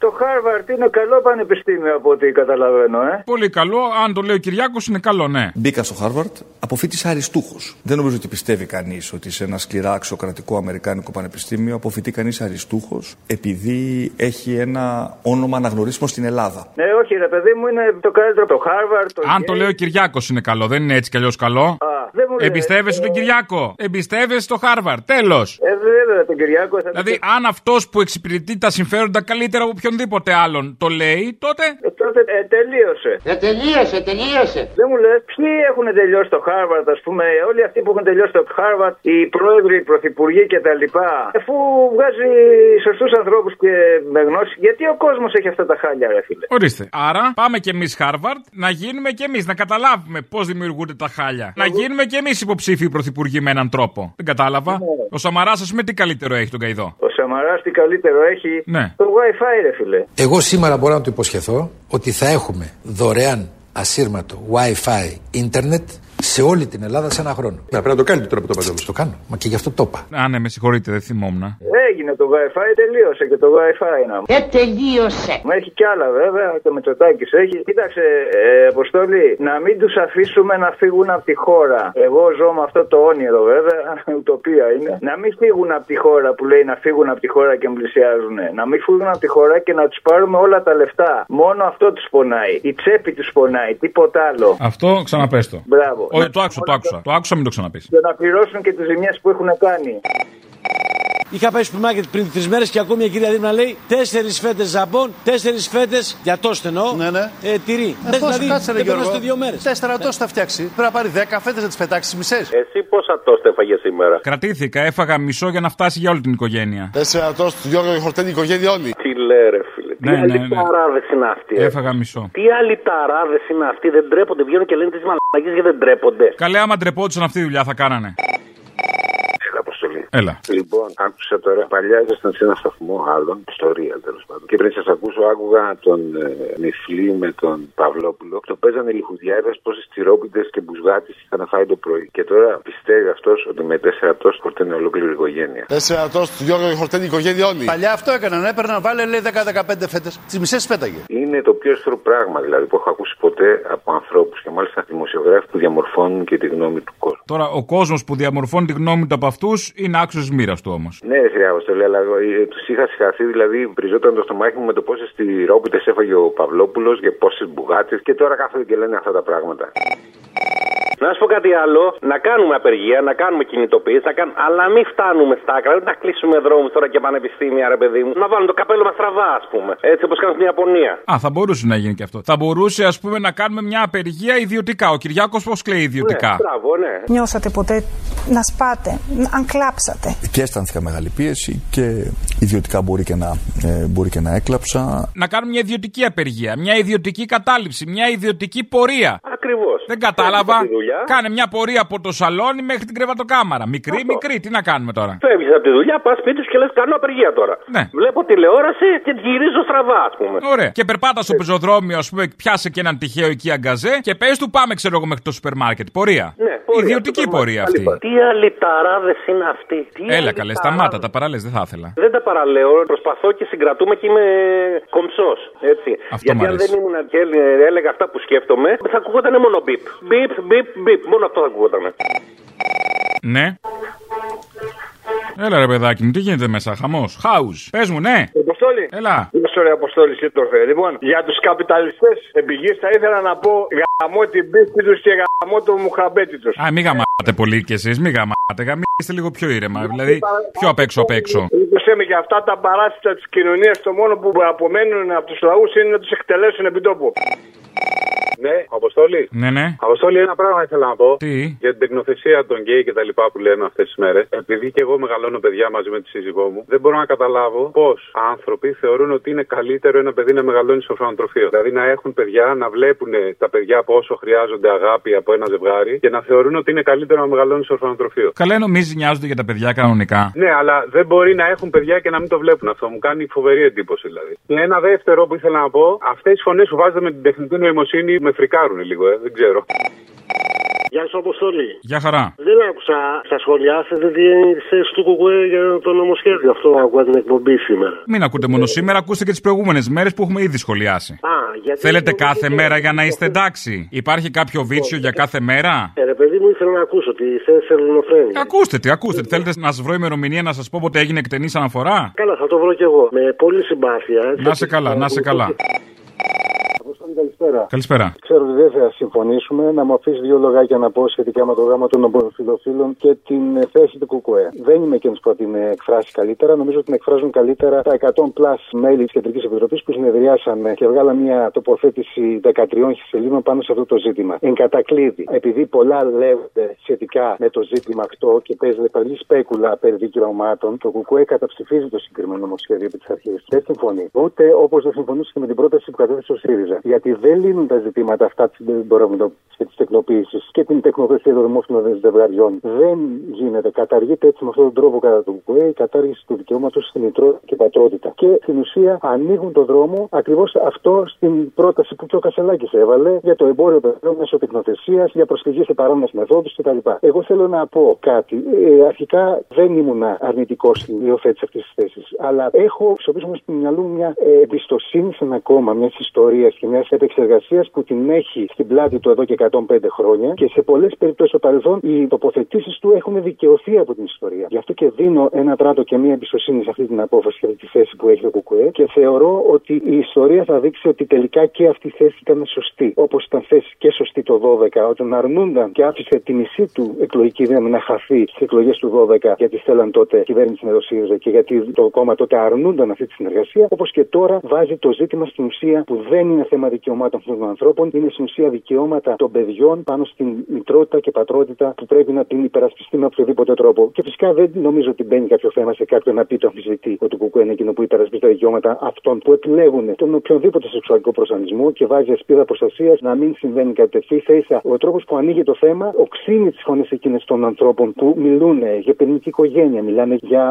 Το το Χάρβαρντ είναι καλό πανεπιστήμιο από ό,τι καταλαβαίνω, ε. Πολύ καλό. Αν το λέει ο Κυριάκος, είναι καλό, ναι. Μπήκα στο Χάρβαρντ, αποφοίτησα αριστούχος. Δεν νομίζω ότι πιστεύει κανείς ότι σε ένα σκληρά αξιοκρατικό Αμερικάνικο πανεπιστήμιο αποφοιτεί κανείς αριστούχος επειδή έχει ένα όνομα αναγνωρίσιμο στην Ελλάδα. Ναι, όχι, ρε παιδί μου, είναι το καλύτερο το Χάρβαρντ. Το Αν το λέει ο Κυριάκος είναι καλό, δεν είναι έτσι κι αλλιώς καλό. Δεν μου λέει. Εμπιστεύεσαι τον Κυριάκο; Εμπιστεύεσαι το Χάρβαρντ. Τέλος. Ε, βέβαια, τον Κυριάκο θα Δηλαδή, αν αυτός που εξυπηρετεί τα συμφέροντα καλύτερα από οποιονδήποτε άλλον το λέει, τότε. Ε, τότε ε, τελείωσε. Ε, τελείωσε, τελείωσε. Δεν μου λες, ποιοι έχουν τελειώσει το Χάρβαρντ, ας πούμε, όλοι αυτοί που έχουν τελειώσει το Χάρβαρντ, οι πρόεδροι, οι πρωθυπουργοί κτλ. Αφού βγάζει σωστούς ανθρώπους και με γνώση, γιατί ο κόσμος έχει αυτά τα χάλια, ρε φίλε. Ορίστε. Άρα, πάμε κι εμείς Χάρβαρντ να γίνουμε κι εμείς, να καταλάβουμε πώς δημιουργούνται τα χάλια. Να γίνουμε κι εμείς υποψήφιοι πρωθυπουργοί με έναν τρόπο. Δεν κατάλαβα. Ο Σαμαράς, ας πούμε, τι καλύτερο έχει τον Καϊδό; Ο Σαμαράς τι καλύτερο έχει; Ναι. Το WiFi, ρε φίλε. Εγώ σήμερα μπορώ να του υποσχεθώ ότι θα έχουμε δωρεάν ασύρματο Wi-Fi ίντερνετ σε όλη την Ελλάδα σε ένα χρόνο. Να πρέπει να το κάνει τώρα που το παντέλο. Το κάνω. Μα και γι' αυτό το είπα. Α, ναι, με συγχωρείτε, δεν θυμόμουν. Έγινε το WiFi, τελείωσε και το WiFi να μου. Ε, τελείωσε. Μα έχει κι άλλα βέβαια, το Μετσοτάκη έχει. Κοίταξε, ε, Αποστόλη, να μην τους αφήσουμε να φύγουν από τη χώρα. Εγώ ζω με αυτό το όνειρο βέβαια, ουτοπία είναι. Να μην φύγουν από τη χώρα που λέει να φύγουν από τη χώρα και πλησιάζουν. Να μην φύγουν από τη χώρα και να τους πάρουμε όλα τα λεφτά. Μόνο αυτό τους πονάει. Η τσέπη τους πονάει, τίποτα άλλο. Αυτό ξαναπέστο. Μπράβο. Όχι, το άκουσα, το άκουσα. Το άκουσα, μην το ξαναπείς. Και να πληρώσουν και τις ζημιές που έχουν κάνει. Είχα πάει στο μάρκετ πριν τρεις μέρες και ακόμη μια κυρία δίπλα λέει τέσσερις φέτες ζαμπόν, τέσσερις φέτες για τόστ εννοώ. Ναι, ναι. Ε, τυρί. Ε, Θες πόσο δηλαδή, κάτσε ρε δεν Γιώργο. περνάς το δύο μέρες. Τέσσερα τόστ θα φτιάξει. Πρέπει να πάρει δέκα φέτες να τις πετάξεις μισές. Εσύ πόσα τόστ έφαγες σήμερα; Κρατήθηκα, έφαγα μισό για να φτάσει για όλη την οικογένεια. Τέσσερα τόστ του Γιώργο και χορτένει η οικογένεια όλη. Τι λέει ρε φίλε. Ναι, Τι άλλοι ναι, ναι. ταράδες είναι αυτοί. ε; Έφαγα μισό. Τι άλλοι ταράδες είναι αυτοί. Δεν τρέπονται. Βγαίνουν και λένε τις μαλακίες και δεν τρέπονται. Καλέ, άμα ντρεπόντουσαν αυτή τη δουλειά θα κάνανε. Έλα, Αποστολή. Έλα. Λοιπόν, άκουσα τώρα. Παλιά ήσασταν σε ένα σταθμό άλλον, ιστορία τέλος πάντων. Και πριν σας ακούσω, άκουγα τον ε, Νιφλή με τον Παυλόπουλο. Το παίζανε λιχουδιάδες πόσες τυρόπιτες και μπουσγάτε είχαν φάει το πρωί. Και τώρα πιστεύει αυτός ότι με τέσσερα τόστ χορταίνει ολόκληρη η οικογένεια. Τέσσερα τόστ του Γιώργο και χορτένει η οικογένεια όλη. Παλιά αυτό έκαναν. Έπαιρναν, βάλε λέει 10-15 φέτες. Τι μισέ πέταγε. Είναι το πιο εύθρο πράγμα δηλαδή που έχω ακούσει ποτέ από ανθρώπους και μάλιστα δημοσιογράφοι που διαμορφώνουν και τη γνώμη του κόσμου. Τώρα, ο κόσμος που διαμορφώνει τη γνώμη του από αυτούς είναι άξιο μοίρας του όμως. Ναι, ρε φίλε Αποστολή, αλλά τους είχα συγχαθεί, δηλαδή μπριζόταν το στομάχι μου με το πόσες τυρόπιτες έφαγε ο Παυλόπουλος και πόσες μπουγάτες και τώρα κάθονται και λένε αυτά τα πράγματα. Να σου πω κάτι άλλο. Να κάνουμε απεργία, να κάνουμε κινητοποίηση, να κάνουμε... αλλά μην φτάνουμε στα άκρα. Δεν να κλείσουμε δρόμους τώρα και πανεπιστήμια, ρε παιδί μου. Να βάλουμε το καπέλο μας στραβά, ας πούμε. Έτσι όπως κάνουν στην Ιαπωνία. Α, θα μπορούσε να γίνει και αυτό. Θα μπορούσε, ας πούμε, να κάνουμε μια απεργία ιδιωτικά. Ο Κυριάκος πώς κλαίει ιδιωτικά; Ναι, μπράβο, ναι. Νιώσατε ποτέ να σπάτε, αν κλάψατε; Και αισθάνθηκα μεγάλη πίεση και ιδιωτικά μπορεί και να, ε, μπορεί και να έκλαψα. Να κάνουμε μια ιδιωτική απεργία, μια ιδιωτική κατάληψη, μια ιδιωτική πορεία. Ακριβώ. Δεν κατάλαβα. Κάνε μια πορεία από το σαλόνι μέχρι την κρεβατοκάμαρα. Μικρή, Αυτό. μικρή, τι να κάνουμε τώρα; Φεύγεις από τη δουλειά, πας σπίτι σου και λες: Κάνω απεργία τώρα. Ναι. Βλέπω τηλεόραση και γυρίζω στραβά, ας πούμε. Ωραία. Και περπάτα στο πεζοδρόμιο, ας πούμε, πιάσε και έναν τυχαίο εκεί αγκαζέ και πες του πάμε, ξέρω εγώ, μέχρι το σούπερ μάρκετ. Πορεία. Ναι, πορεία, Ιδιωτική σούπερ πορεία μάρκετ. αυτή. Τι άλλοι ταράδε είναι αυτοί. Τι Έλα άλλοι καλέ, ταράδες. σταμάτα, τα παραλέ, δεν θα ήθελα. Δεν τα παραλέω. Προσπαθώ και συγκρατούμε και είμαι κομψός. Έτσι. Αυτό Γιατί μ' αν αρέσει. δεν ήμουν και έλεγα αυτά που σκέφτομαι, θα ακούγονταν μόνο μπίπ. Μπίπ, μπίπ, μπίπ. Μόνο αυτό θα ακούγονταν. Ναι. Έλα ρε παιδάκι μου, τι γίνεται μέσα, χαμός. Χάους. Πες μου, ναι. Αποστόλη. Έλα. Πόσο ωραία Αποστόλη σύντροφε. Λοιπόν, για τους καπιταλιστές επιγεί θα ήθελα να πω γαμώ την πίστη τους και γαμώ το μουχαμπέτη τους. Α, μην γαμάτε πολύ κι εσείς, μην γαμάτε. Γαμίστε λίγο πιο ήρεμα. Δηλαδή, πιο απ' έξω απ' έξω. με και αυτά τα παράσιτα της κοινωνίας, το μόνο που απομένουν από τους λαούς είναι να τους εκτελέσουν επί τόπου. Ναι, Αποστόλη. Ναι, ναι. Αποστόλη, ένα πράγμα ήθελα να πω. Τι; Για την τεκνοθεσία των γκέι και τα λοιπά που λέμε αυτές τις μέρες. Επειδή και εγώ μεγαλώνω παιδιά μαζί με τη σύζυγό μου, δεν μπορώ να καταλάβω πώς άνθρωποι θεωρούν ότι είναι καλύτερο ένα παιδί να μεγαλώνει σε ορφανοτροφείο. Δηλαδή να έχουν παιδιά, να βλέπουν τα παιδιά πόσο χρειάζονται αγάπη από ένα ζευγάρι και να θεωρούν ότι είναι καλύτερο να μεγαλώνει σε ορφανοτροφείο. Καλά, νομίζεις νοιάζονται για τα παιδιά κανονικά; Ναι, αλλά δεν μπορεί να έχουν παιδιά και να μην το βλέπουν αυτό. Μου κάνει φοβερή εντύπωση δηλαδή. Και ένα δεύτερο που ήθελα να πω, αυτές οι φωνές που βάζετε με την τεχνητή νοημοσύνη με φρικάρουν λίγο, ε, δεν ξέρω. Γεια σου, Αποστολή. Γεια χαρά. Δεν άκουσα στα σχόλιά σα τη θέση του Κουκουέ για το νομοσχέδιο. Αυτό άκουγα την εκπομπή σήμερα. Μην ακούτε μόνο σήμερα, ακούστε και τις προηγούμενες μέρες που έχουμε ήδη σχολιάσει. Α, γιατί Θέλετε το κάθε νομοσχέδιο- μέρα για να είστε εντάξει; Υπάρχει κάποιο βίτσιο για κάθε μέρα; Ε, ρε παιδί μου, ήθελα να ακούσω τη θέση ελληνοφρένεια. Ακούστε τι, ακούστε τι. Θέλετε να σας βρω ημερομηνία να σας πω πότε έγινε εκτενής αναφορά; Καλά, θα το βρω κι εγώ. Με πολύ συμπάθεια. έτσι. Να σε καλά, να σε καλά. Αποστόλη, καλησπέρα. Καλησπέρα. Ξέρω ότι δεν θα συμφωνήσουμε. Να μου αφήσεις δύο λογάκια να πω σχετικά με το γάμο των ομοφυλοφίλων και την ε, θέση του ΚΚΕ. Δεν είμαι εκείνος που θα την ε, εκφράσει καλύτερα. Νομίζω ότι την εκφράζουν καλύτερα τα 100 plus μέλη της Κεντρικής Επιτροπής που συνεδριάσαν και βγάλαν μια τοποθέτηση 13 σελίδων πάνω σε αυτό το ζήτημα. Εν κατακλείδη, επειδή πολλά λέγονται σχετικά με το ζήτημα αυτό και παίζεται παλή σπέκουλα περί δικαιωμάτων, το ΚΚΕ καταψηφίζει το συγκεκριμένο νομοσχέδιο επί της αρχής. Δεν συμφωνεί. Ούτε όπως δεν συμφωνούσε και με την πρόταση που κατέθεσε ο ΣΥΡΙΖΑ. Γιατί δεν λύνουν τα ζητήματα αυτά της εμπορεύματο και της τεκνοποίηση και την τεκνοποίηση των δημόσιων ζευγαριών. Δεν γίνεται. Καταργείται έτσι με αυτόν τον τρόπο κατά το ΚΚΕ η κατάργηση του δικαιώματος στη μητρότητα και πατρότητα. Και στην ουσία ανοίγουν το δρόμο ακριβώς αυτό στην πρόταση που και ο Κασελάκης έβαλε για το εμπόριο παιδιών μέσω τεκνοθεσία, για προσφυγή σε παρόμοιε μεθόδους κτλ. Εγώ θέλω να πω κάτι. Ε, αρχικά δεν ήμουν αρνητικός στην υιοθέτηση αυτής της θέσης. Αλλά έχω στο πίσω μου στο μυαλό μου μια ε, εμπιστοσύνη σε ένα κόμμα, μιας ιστορίας και μιας επεξεργασίας που την έχει στην πλάτη του εδώ και 105 χρόνια και σε πολλές περιπτώσεις στο παρελθόν οι τοποθετήσεις του έχουν δικαιωθεί από την ιστορία. Γι' αυτό και δίνω ένα τράτο και μια εμπιστοσύνη σε αυτή την απόφαση και αυτή τη θέση που έχει το ΚΚΕ και θεωρώ ότι η ιστορία θα δείξει ότι τελικά και αυτή η θέση ήταν σωστή. Όπως ήταν θέση και σωστή το 12 όταν αρνούνταν και άφησε τη μισή του εκλογική δύναμη να χαθεί στις εκλογές του 12 γιατί θέλαν τότε κυβέρνηση με το ΣΥΡΙΖΑ και γιατί το κόμμα τότε αρνούνταν αυτή τη συνεργασία. Όπως και τώρα βάζει το ζήτημα στην ουσία που δεν είναι θέμα δικαιωμάτων αυτών των ανθρώπων, είναι στην ουσία δικαιώματα των παιδιών πάνω στην μητρότητα και πατρότητα που πρέπει να την υπερασπιστεί με οποιοδήποτε τρόπο. Και φυσικά δεν νομίζω ότι μπαίνει κάποιο θέμα σε κάποιον να πει το αμφισβητεί ότι το ΚΚΕ είναι εκείνο που υπερασπιστεί τα δικαιώματα αυτών που επιλέγουν τον οποιονδήποτε σεξουαλικό προσανατολισμό και βάζει ασπίδα προστασίας να μην συμβαίνει κάτι τέτοιο. Ίσα ίσα ο τρόπος που ανοίγει το θέμα οξύνει τις φωνές εκείνες των ανθρώπων που μιλούν για πυρηνική οικογένεια, μιλάνε για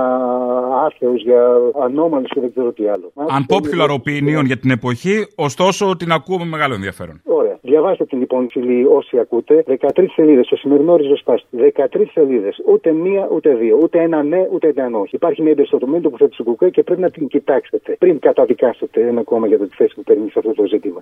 άθεους, για ανώμαλους και δεν ξέρω τι άλλο. Unpopular opinion για την εποχή, ωστόσο την ακούω με μεγάλο ενδιαφέρον. Ωραία. Διαβάστε την λοιπόν, φίλοι, όσοι ακούτε. 13 σελίδες. Το σημερινό ριζοσπάστη. 13 σελίδες. Ούτε μία ούτε δύο. Ούτε ένα ναι, ούτε ένα όχι. Υπάρχει μια εμπεριστατωμένη τοποθέτηση του Κουκέ και πρέπει να την κοιτάξετε πριν καταδικάσετε ένα κόμμα για τη θέση που παίρνει σε αυτό το ζήτημα.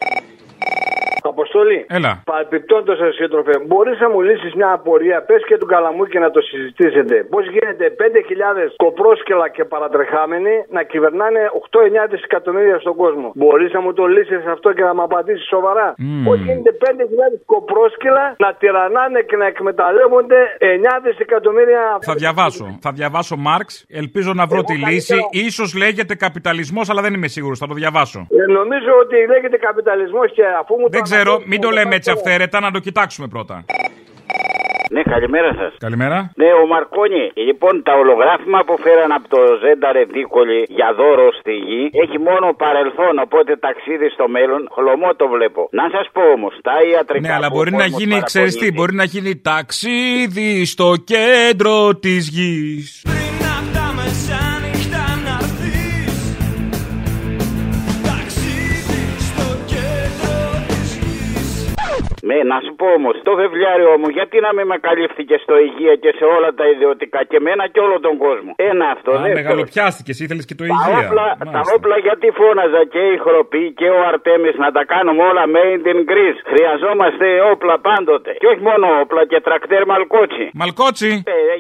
Αποστολή. Έλα. Παρεπιπτόντω, σύντροφε, μπορείς να μου λύσεις μια απορία. Πες και του Καλαμούκη να το συζητήσετε. Πώς γίνεται 5.000 κοπρόσκελα και παρατρεχάμενοι να κυβερνάνε 8-9 δισεκατομμύρια στον κόσμο. Μπορείς να μου το λύσεις αυτό και να μου απαντήσεις σοβαρά. Πώς γίνεται 5.000 κοπρόσκελα να τυραννάνε και να εκμεταλλεύονται 9 δισεκατομμύρια. Θα διαβάσω. Θα διαβάσω Μάρξ. Ελπίζω να βρω τη λύση. σω λέγεται καπιταλισμός, αλλά δεν είμαι σίγουρος. Θα το διαβάσω. Ε, νομίζω ότι λέγεται καπιταλισμός και αφού μου Δεν το ξέρω, αναφέρεις, μην το μου λέμε έτσι πάει αυθαίρετα, να το κοιτάξουμε πρώτα. Ναι, καλημέρα σας. Καλημέρα. Ναι, ο Μαρκόνι. Λοιπόν, τα ολογράφημα που φέραν από το Ζένταρε Δίκολη για δώρο στη γη έχει μόνο παρελθόν. Οπότε ταξίδι στο μέλλον, χλωμό το βλέπω. Να σας πω όμως, τα ιατρικά. Ναι, αλλά που μπορεί ο να κόσμος γίνει, ξέρεις τι, παραπονιέται. μπορεί να γίνει ταξίδι στο κέντρο της γης. Ναι, να σου πω όμως, το βεβλιάριό μου, γιατί να μην με καλύφθηκε στο υγεία και σε όλα τα ιδιωτικά και εμένα και όλο τον κόσμο; Ένα αυτό, Α, δεύτερο. μεγαλοπιάστηκες, ήθελες και το Τα υγεία. όπλα, τα Μάλιστα. όπλα γιατί φώναζα και η Χροπή και ο Αρτέμις να τα κάνουμε όλα made in Greece. Χρειαζόμαστε όπλα πάντοτε. Και όχι μόνο όπλα και τρακτέρ μαλκότσι. Μαλκότσι;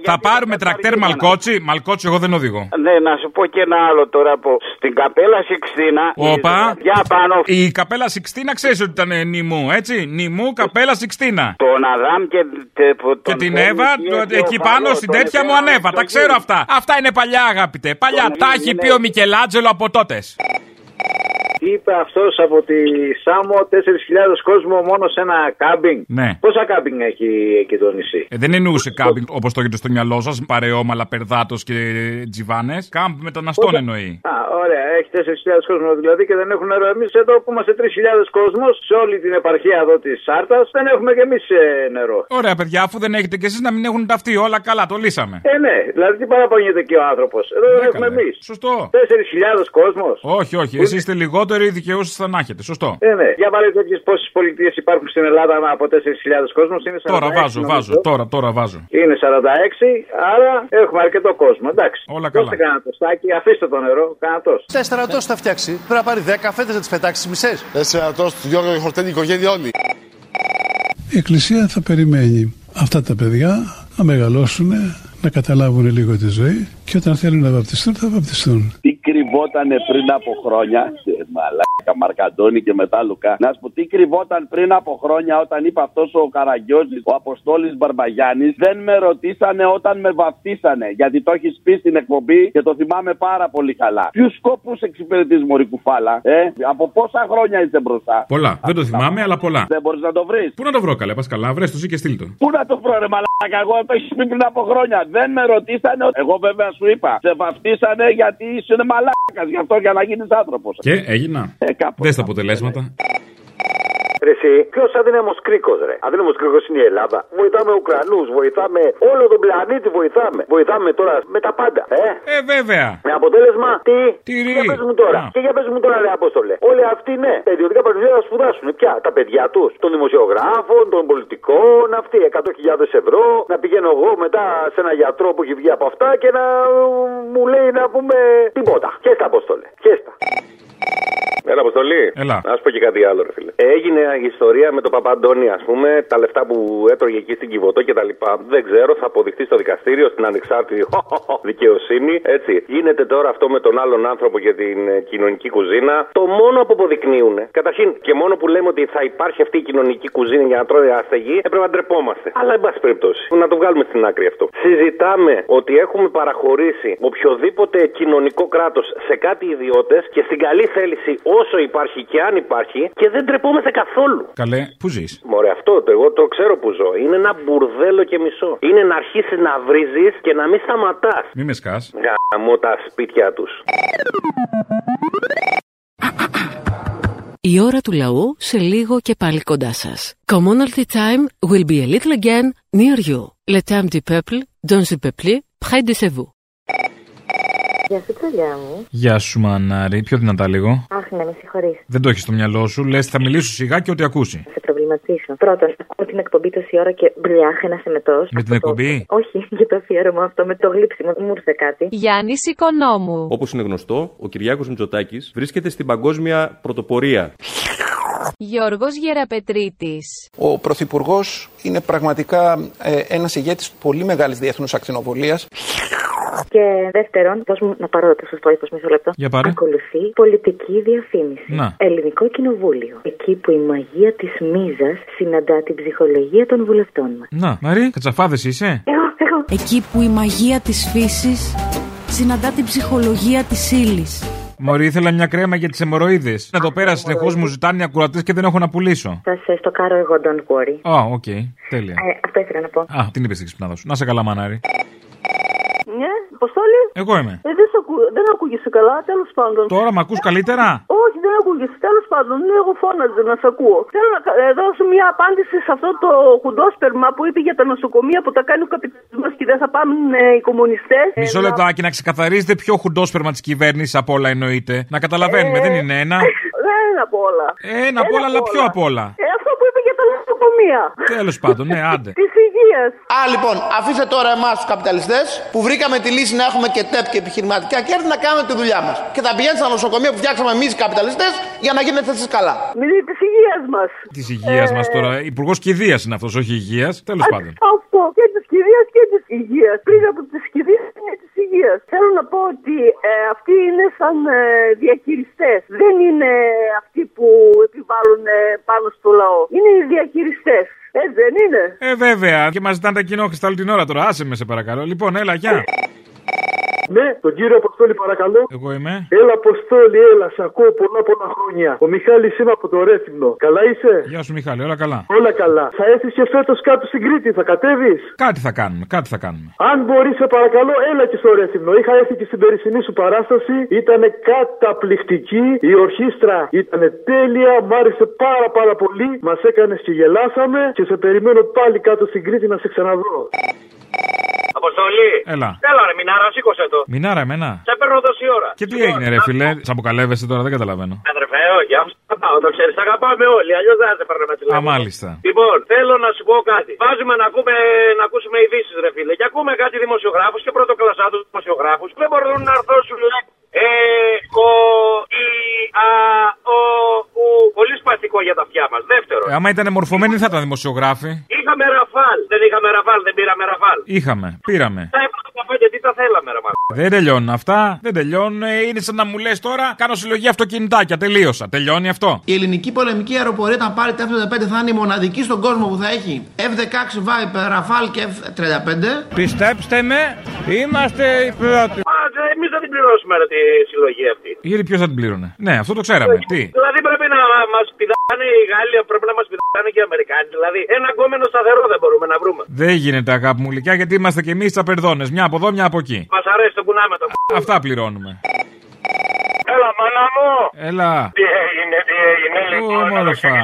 Θα πάρουμε τρακτέρ Μαλκότσι; Μαλκότσι, εγώ δεν οδηγώ. Ναι, να σου πω και ένα άλλο τώρα που στην καπέλα Σιξτίνα. Όπα. Για πάνω. Η καπέλα Σιξτίνα ξέρεις ότι ήταν ε, νημού, έτσι; Νημού, καπέλα Σιξτίνα. Τον Αδάμ και, τε- που- Και τον την Φένix Εύα, και το- τον εκεί Φαλό, πάνω στην τον τέτοια μου Εφέρα, ανέβα. Τα τον ξέρω Γύρι. αυτά. Αυτά είναι παλιά, αγαπητέ. Παλιά. Τον Τα Γύρι, έχει ναι. πει ο Μικελάτζελο από τότες. Είπε αυτός από τη Σάμο 4.000 κόσμο μόνο σε ένα κάμπινγκ. Ναι. Πόσα κάμπινγκ έχει εκεί το νησί; Ε, δεν εννοούσε κάμπινγκ όπως το έχετε στο μυαλό σας, παρεόμαλα, περδάτο και τζιβάνες. Κάμπ μεταναστών εννοεί. Α, ωραία. Ε, έχει 4.000 κόσμο δηλαδή και δεν έχουν νερό. Εμείς εδώ που είμαστε 3.000 κόσμος σε όλη την επαρχία εδώ της Σάρτας δεν έχουμε κι εμείς νερό. Ωραία, παιδιά, αφού δεν έχετε κι εσείς να μην έχουν ταυτεί όλα καλά, το λύσαμε. Ε, ναι, δηλαδή τι παραπονιέται και ο άνθρωπος; Εδώ δεν έχουμε εμείς. Σωστό. 4.000 κόσμος. Όχι, όχι, εσείς είστε λιγότεροι δικαιούσε να έχετε. Σωστό. Ε, ναι. Για βάλετε τέτοιες πόσες πολιτείες υπάρχουν στην Ελλάδα από 4.000 κόσμος. Είναι 46, Τώρα βάζω, νομίζω. βάζω, τώρα, τώρα βάζω. Είναι 46, άρα έχουμε αρκετό κόσμο. Εντάξει. Όλα καλά. Δώστε κανένα τοστάκι, αφήστε το νερό, κανένα τόστο. Τα στρατό θα φτιάξει. Πρέπει να πάρει 10 φέτε να τις πετάξεις τι μισές. Τέσσερα τόστ, Γιώργο και χορτένει η οικογένεια όλη. Η Εκκλησία θα περιμένει αυτά τα παιδιά να μεγαλώσουν, να καταλάβουν λίγο τη ζωή και όταν θέλουν να βαπτιστούν θα βαπτιστούν. Τι κρυβότανε πριν από χρόνια. Ε, Μαλάκα, Μαρκαντώνη και μετά Λουκά. Να σου πω τι κρυβόταν πριν από χρόνια όταν είπε αυτός ο Καραγκιόζης, ο Αποστόλης Μπαρμπαγιάννης. Δεν με ρωτήσανε όταν με βαφτίσανε. Γιατί το έχεις πει στην εκπομπή και το θυμάμαι πάρα πολύ καλά. Ποιους σκόπους εξυπηρετείς Μωρή Κουφάλα, ε; Από πόσα χρόνια είσαι μπροστά; Πολλά. Δεν το θυμάμαι, αλλά πολλά. Δεν μπορείς να το βρεις; Πού να το βρω, καλέ, πας καλά, βρες το εσύ και στείλ το. Πού να το βρω, ρε Μαλάκα, εγώ το έχεις πει πριν από χρόνια. Δεν με ρωτήσανε. Εγώ βέβαια σου είπα. Σε βαφτίσανε γιατί είσαι μαλάκας. Γι' αυτό για να γίνεις άνθρωπος. Και έγινα. Ε, κάπως. Δες τα αποτελέσματα. Ρε εσύ, ποιος αδύναμο κρίκος, ρε; Αδύναμο κρίκος είναι η Ελλάδα. Βοηθάμε Ουκρανούς, βοηθάμε όλο τον πλανήτη, βοηθάμε. Βοηθάμε τώρα με τα πάντα, ε; Ε, βέβαια. Με αποτέλεσμα τι; Τυρί. Για πες μου τώρα. Α. Και για πες μου τώρα, ρε Απόστολε. Όλοι αυτοί, ναι, τα ιδιωτικά πανεπιστήμια θα σπουδάσουν. Ποια, τα παιδιά τους, των δημοσιογράφων, των πολιτικών, αυτοί, 100.000 ευρώ. Να πηγαίνω εγώ μετά σε ένα γιατρό που έχει βγει από αυτά και να ε, μου λέει να πούμε τίποτα. Χέστα, Απόστολε. Χέστα. Έλα, Αποστολή. Έλα. Να σου πω και κάτι άλλο, ρε φίλε. Έγινε η ιστορία με τον Παπαντώνη, ας πούμε, τα λεφτά που έτρωγε εκεί στην Κιβωτό και τα λοιπά. Δεν ξέρω, θα αποδειχθεί στο δικαστήριο, στην ανεξάρτητη δικαιοσύνη. Έτσι. Γίνεται τώρα αυτό με τον άλλον άνθρωπο για την ε, κοινωνική κουζίνα. Το μόνο που αποδεικνύουν, καταρχήν και μόνο που λέμε ότι θα υπάρχει αυτή η κοινωνική κουζίνα για να τρώει αστεγή, έπρεπε να ντρεπόμαστε. Αλλά, εν πάση περιπτώσει, να το βγάλουμε στην άκρη αυτό. Συζητάμε ότι έχουμε παραχωρήσει οποιοδήποτε κοινωνικό κράτος σε κάτι ιδιώτες και στην καλή θέληση όσο υπάρχει και αν υπάρχει και δεν ντρεπόμαστε καθόλου. Καλέ, πού ζεις; Μωρέ, αυτό το εγώ το ξέρω που ζω. Είναι ένα μπουρδέλο και μισό. Είναι να αρχίσεις να βρίζεις και να μην σταματάς. Μη με σκάς. Γαμώ τα σπίτια τους. Η ώρα του λαού σε λίγο και πάλι κοντά σας. Commonalty time will be a little again near you. Le temps du peuple, dans le peuple, près de chez vous. Γεια σου, τρελιά μου. Γεια σου, μανάρι. Πιο δυνατά λίγο. Αχ, να με συγχωρείς. Δεν το έχεις στο μυαλό σου. Λες, θα μιλήσω σιγά και ό,τι ακούσει. Θα σε προβληματίσω. Πρώτον, ακούω την εκπομπή τόση ώρα και μπλιάχ ένα εμετό. Με την εκπομπή; Όχι, για το αφιέρωμα αυτό με το γλύψιμο. Μου ήρθε κάτι. Γιάννη Οικονόμου. Όπως είναι γνωστό, ο Κυριάκος Μητσοτάκης βρίσκεται στην παγκόσμια πρωτοπορία. Γιώργος Γεραπετρίτης. Ο Πρωθυπουργός είναι πραγματικά ε, ένας ηγέτης πολύ μεγάλης διεθνούς ακτινοβολίας. Και δεύτερον, δώσ' μου να πάρω το σωστό ύφος μισό λεπτό. Για πάρε. Ακολουθεί πολιτική διαφήμιση. Να. Ελληνικό Κοινοβούλιο. Εκεί που η μαγεία της μίζας συναντά την ψυχολογία των βουλευτών μας. Να, Μαρή, κατσαφάδες είσαι; Εγώ, εγώ. Εκεί που η μαγεία της φύσης συναντά την ψυχολογία της ύλης. Μωρή, ήθελα μια κρέμα για τις αιμορροΐδες. Εδώ πέρα συνεχώς μου ζητάνε οι ακουρατέ και δεν έχω να πουλήσω. Θα σε στοκάρω εγώ, don't worry. Α, οκ, τέλεια. Ε, αυτό ήθελα να πω. Α, την είπε στην ξυπνάδα σου. Να 'σαι καλά, μανάρι. Ναι, Αποστόλη. Εγώ είμαι. Ε, δεν, σε ακού... δεν ακούγεσαι καλά, τέλος πάντων. Τώρα με ακούς καλύτερα; Όχι, δεν ακούγεσαι. Τέλος πάντων, ναι, εγώ φώναζα να σε ακούω. Θέλω να ε, δώσω μια απάντηση σε αυτό το χουντόσπερμα που είπε για τα νοσοκομεία που τα κάνει ο καπιταλισμός και δεν θα πάμε ε, οι κομμουνιστές. Μισό λεπτάκι να ξεκαθαρίζετε ποιο χουντόσπερμα της κυβέρνησης από όλα εννοείται. Να καταλαβαίνουμε, δεν είναι ένα. Ένα απ' όλα. Ένα απ' όλα, αλλά ποιο απ' όλα. Ε, αυτό που είπε για τα νοσοκομεία. Τέλος πάντων, ναι, άντε. Τη υγεία. Α, λοιπόν, αφήστε τώρα εμάς τους καπιταλιστές που βρήκαμε τη λύση να έχουμε και ΤΕΠ και επιχειρηματικά κέρδη να κάνουμε τη δουλειά μας. Και θα πηγαίνετε στα νοσοκομεία που φτιάξαμε εμείς οι καπιταλιστές για να γίνετε εσεί καλά. Μιλή της υγείας μας. Της υγείας μας τώρα. Υπουργός κηδεία είναι αυτός, όχι υγείας. Τέλος πάντων. Αυτό. Και της κηδείας και της υγείας. Πριν από τη κηδεία είναι της υγείας. Θέλω να πω ότι ε, αυτοί είναι σαν ε, διαχειριστές. Δεν είναι αυτοί που επιβάλλουν ε, πάνω στο λαό. Είναι οι διαχειριστές. Έτσι δεν είναι. Ε, βέβαια. Και μας ζητάνε τα κοινόχρηστα όλη την ώρα τώρα. Άσε με, σε παρακαλώ. Λοιπόν, έλα, γεια. Ναι, τον κύριο Αποστόλη παρακαλώ. Εγώ είμαι. Έλα Αποστόλη, έλα, σ' ακούω πολλά πολλά χρόνια. Ο Μιχάλης είμαι από το Ρέθυμνο. Καλά είσαι; Γεια σου Μιχάλη, όλα καλά. Όλα καλά. Θα έρθεις και φέτος κάτω στην Κρήτη, θα κατέβεις; Κάτι θα κάνουμε, κάτι θα κάνουμε. Αν μπορείς, σε παρακαλώ, έλα και στο Ρέθυμνο. Είχα έρθει και στην περσινή σου παράσταση. Ήταν καταπληκτική. Η ορχήστρα ήταν τέλεια. Μ' άρεσε πάρα πάρα πολύ. Μας έκανες και γελάσαμε. Και σε περιμένω πάλι κάτω στην Κρήτη να σε ξαναδώ. Αποστολή. Έλα. Έλα, ρε, μινάρα, σήκωσε το. Μινάρα εμένα. Σε παίρνω τόση ώρα. Και τι έγινε, ρε φιλέ, τσαμποκαλεύεσαι τώρα, δεν καταλαβαίνω. Αδερφέ, όχι, αυτό αγαπάω, το ξέρεις. Αγαπάμε όλοι, αλλιώς δεν θα σε παίρνω με Α, τηλέφωνο. μάλιστα. Λοιπόν, θέλω να σου πω κάτι. Βάζουμε να, ακούμε, να ακούσουμε ειδήσεις, ρε φίλε. Και ακούμε κάτι δημοσιογράφους και πρωτοκλασσάτους δημοσιογράφους. Δεν μπορούν να αρθώσουν ε, ο, η, α, ο, ου. Πολύ σπαστικό για τα αυτιά μας. Δεύτερο. Ε, άμα ήταν μορφωμένοι θα ήταν δημοσιογράφοι. Είχαμε ραφάλ. Δεν είχαμε ραφάλ, δεν πήραμε ραφάλ. Είχαμε, πήραμε. Τα έπρεπε τα πέντε, τι τα θέλαμε, ρε μάλλον. Δεν τελειώνουν αυτά, δεν τελειώνουν. Ε, Είναι σαν να μου λες τώρα, κάνω συλλογή αυτοκινητάκια. Τελείωσα. Τελειώνει αυτό. Η ελληνική πολεμική αεροπορία, όταν πάρει τα F-35, θα είναι η μοναδική στον κόσμο που θα έχει F-16 Viper, Rafale και F-35. Πιστέψτε με, είμαστε οι πρώτοι. Εμείς δεν την πληρώσουμε ρε, τη συλλογή αυτή. Γιατί ποιος θα την πλήρωνε; Ναι, αυτό το ξέραμε. Τι; Δηλαδή πρέπει να μας πηδάνε οι Γάλλοι, πρέπει να μας πηδάνε και οι Αμερικάνοι. Δηλαδή ένα γκόμενο σταθερό δεν μπορούμε να βρούμε. Δεν γίνεται αγάπη μου λυκιά γιατί είμαστε κι εμείς τσαπερδόνε. Μια από εδώ, μια από εκεί. Μας αρέσει το κουνάμε το Αυτά πληρώνουμε. Έλα, μάνα μου! Έλα. Τι έγινε, τι έγινε, λοιπόν. Όμορφα.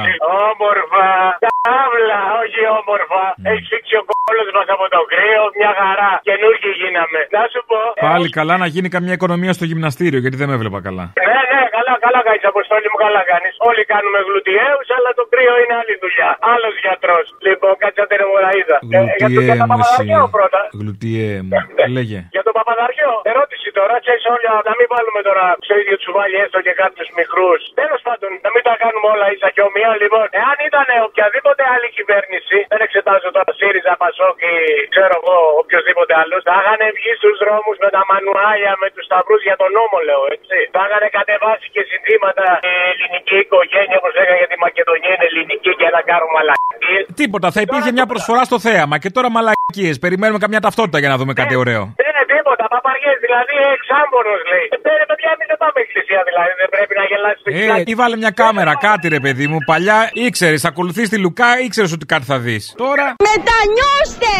Όμορφα. Τάβλα, όχι όμορφα. Έχει φύξει ο κόλλο μας από το κρύο, μια χαρά. Καινούργιοι γίναμε. Να σου πω. Πάλι καλά να γίνει καμιά οικονομία στο γυμναστήριο γιατί δεν με έβλεπα καλά. Ναι, ναι, καλά, καλά κάνεις. Αποστόλη μου, καλά κάνεις. Όλοι κάνουμε γλουτιέους, αλλά το κρύο είναι άλλη δουλειά. Άλλος γιατρός. Λοιπόν, κάτσε να μου είδα. Ε, για το για Γλουτιέ το μου εσύ. Παπαδαρχαίο πρώτα. Γλουτιέ μου. Λέγε. Για τον Παπαδαρχαίο, ερώτηση τώρα, ξέρεις όλοι, να μην βάλουμε τώρα στο ίδιο του βάλει έστω και κάποιους μικρούς. Τέλος πάντων, να μην τα κάνουμε όλα ίσα και ομοία, λοιπόν. Εάν ήταν οποιαδήποτε άλλη κυβέρνηση, δεν εξετάζω τώρα ΣΥΡΙΖΑ, Πασόκ ή ξέρω εγώ οποιοδήποτε άλλος, θα είχαν βγει στους δρόμους με τα μανουάλια, με τους σταυρούς για τον νόμο, λέω έτσι. Θα είχαν κατεβάσει και συνθήματα η ελληνική οικογένεια, όπως λέγανε για τη Μακεδονία είναι ελληνική και να κάνουν μαλακίες. Τίποτα, θα υπήρχε μια προσφορά στο θέαμα και τώρα μαλακίες. Περιμένουμε καμιά ταυτότητα για να δούμε κάτι ωραίο. Δεν είναι τίποτα, παπαριές, δηλαδή εξάμπορος λέει. Ε, Πέρα, παιδιά, εμεί δεν πάμε εκκλησία δηλαδή, δεν πρέπει να γελάσει το Ε, ή βάλε μια κάμερα, κάτι ρε παιδί μου. Παλιά ήξερες, ακολουθείς τη Λουκά, ήξερες ότι κάτι θα δεις. Τώρα. Μετανιώστε!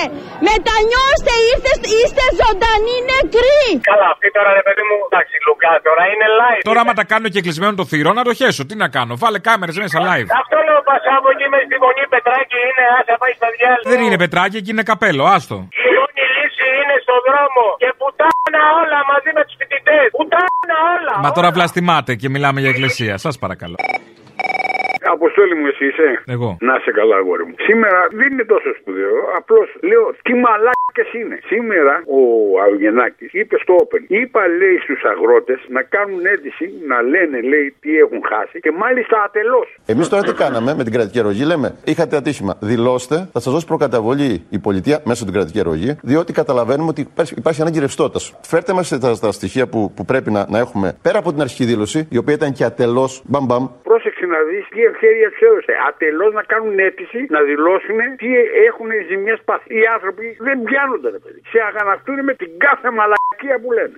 Μετανιώστε! Είστε, είστε ζωντανοί νεκροί! Καλά, αυτή τώρα ρε παιδί μου, εντάξει, Λουκά τώρα είναι live. Τώρα, άμα τα κάνω και κλεισμένο το θηρό, να το χέσω. Τι να κάνω, βάλε κάμερες μέσα live. Αυτό λέω Πασάβο εκεί με στη μονή Πετράκη είναι, άσα πάει στα διάλογα. Δεν είναι πετράκι, εκεί είναι καπέλο, άστο. Η μόνη λύση είναι στο δρόμο και πουτάνα όλα μαζί με τους φοιτητές. Πουτάνα όλα. Μα τώρα βλαστημάτε και μιλάμε για εκκλησία. Σας παρακαλώ. Αποστόλη μου, εσύ είσαι; Εγώ. Να σε καλά, αγόρι μου. Σήμερα δεν είναι τόσο σπουδαίο. Απλώς λέω τι μαλάκες είναι. Σήμερα ο Αυγενάκης είπε στο Open. Είπα, λέει, στους αγρότες να κάνουν αίτηση να λένε, λέει, τι έχουν χάσει και μάλιστα ατελώς. Εμείς τώρα τι κάναμε με την κρατική αρρωγή, λέμε: Είχατε ατύχημα. Δηλώστε, θα σας δώσει προκαταβολή η πολιτεία μέσω την κρατική αρρωγή, διότι καταλαβαίνουμε ότι υπάρχει, υπάρχει ανάγκη ρευστότητας. Φέρτε μας τα, τα στοιχεία που, που πρέπει να, να έχουμε πέρα από την αρχική δήλωση, η οποία ήταν και ατελώς μπαμπαμ. Πρόσεξε να δεις τι ευκαιρία του έδωσε. Ατελώς να κάνουν αίτηση να δηλώσουν τι έχουν οι ζημιές πάθει. Οι άνθρωποι δεν πιάνονται, ρε παιδί. Σε αγανακτούν με την κάθε μαλακία που λένε.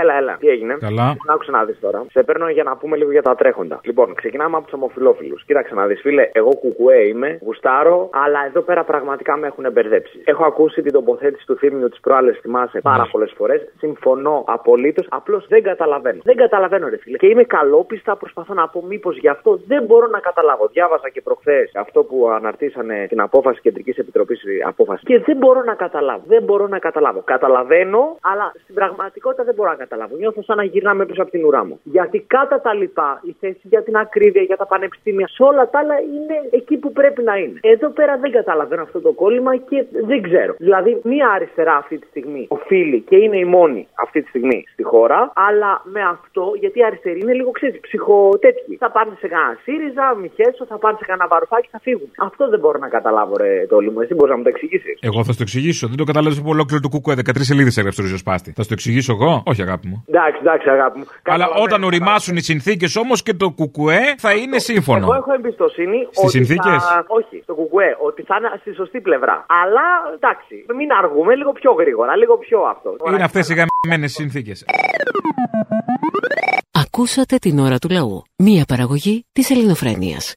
Έλα, έλα. Τι έγινε; Καλά. Να άκουσα να δεις τώρα. Σε παίρνω για να πούμε λίγο για τα τρέχοντα. Λοιπόν, ξεκινάμε από τους ομοφυλόφιλους. Κοίταξε να δεις, φίλε, εγώ κουκουέ είμαι, γουστάρω, αλλά εδώ πέρα πραγματικά με έχουν μπερδέψει. Έχω ακούσει την τοποθέτηση του θύμιου της προάλλες, θυμάσαι, πάρα πολλές φορές. Συμφωνώ απολύτως. Απλώς δεν καταλαβαίνω. Δεν καταλαβαίνω, ρε φίλε. Και είμαι καλόπιστα, προσπαθώ να πω μήπως γι' αυτό δεν μπορώ να καταλάβω. Διάβασα και προχθές αυτό που αναρτήσανε την απόφαση Κεντρικής Επιτροπής Απόφαση. Και δεν μπορώ να καταλάβω. Δεν μπορώ να καταλάβω. Καταλαβαίνω, αλλά στην πραγματικότητα δεν μπορώ να καταλάβω. Νιώθω σαν να γυρνάμε πίσω από την ουρά μου. Γιατί κατά τα λοιπά, η θέση για την ακρίβεια, για τα πανεπιστήμια, σε όλα τα άλλα είναι εκεί που πρέπει να είναι. Εδώ πέρα δεν καταλαβαίνω αυτό το κόλλημα και δεν ξέρω. Δηλαδή, μία αριστερά αυτή τη στιγμή οφείλει και είναι η μόνη αυτή τη στιγμή στη χώρα, αλλά με αυτό, γιατί η αριστερή είναι λίγο ξέρεις, ψυχοτέτοιοι. Θα πάνε σε κανένα ΣΥΡΙΖΑ, Μιχέσο, θα πάνε σε κανένα βαρουφάκι, θα φύγουν. Αυτό δεν μπορώ να καταλάβω, ρε το μου. Εσύ μπορείς να μου το εξηγήσεις. Εγώ θα στο εξηγήσω. Δεν το κατάλαβες από ολόκληρο το κουκουέ. 13 σελίδες έγραψε το ριζοσπάστη. Θα στο εξηγήσω εγώ; Όχι, αγάπη μου. Εντάξει, εντάξει, αγάπη μου. Αλλά όταν οριμάσουν οι συνθήκες όμως και το κουκουέ θα είναι σύμφωνο. Εγώ έχω εμπιστοσύνη Στις ότι συνθήκες; Θα... Όχι, στο κουκουέ, ότι θα είναι στη σωστή πλευρά. Αλλά εντάξει, μην αργούμε λίγο πιο γρήγορα, λίγο πιο αυτό. Είναι αυτές οι γαμμένες συνθήκες. Ακούσατε την ώρα του λαού. Μία παραγωγή της ελληνοφρένειας.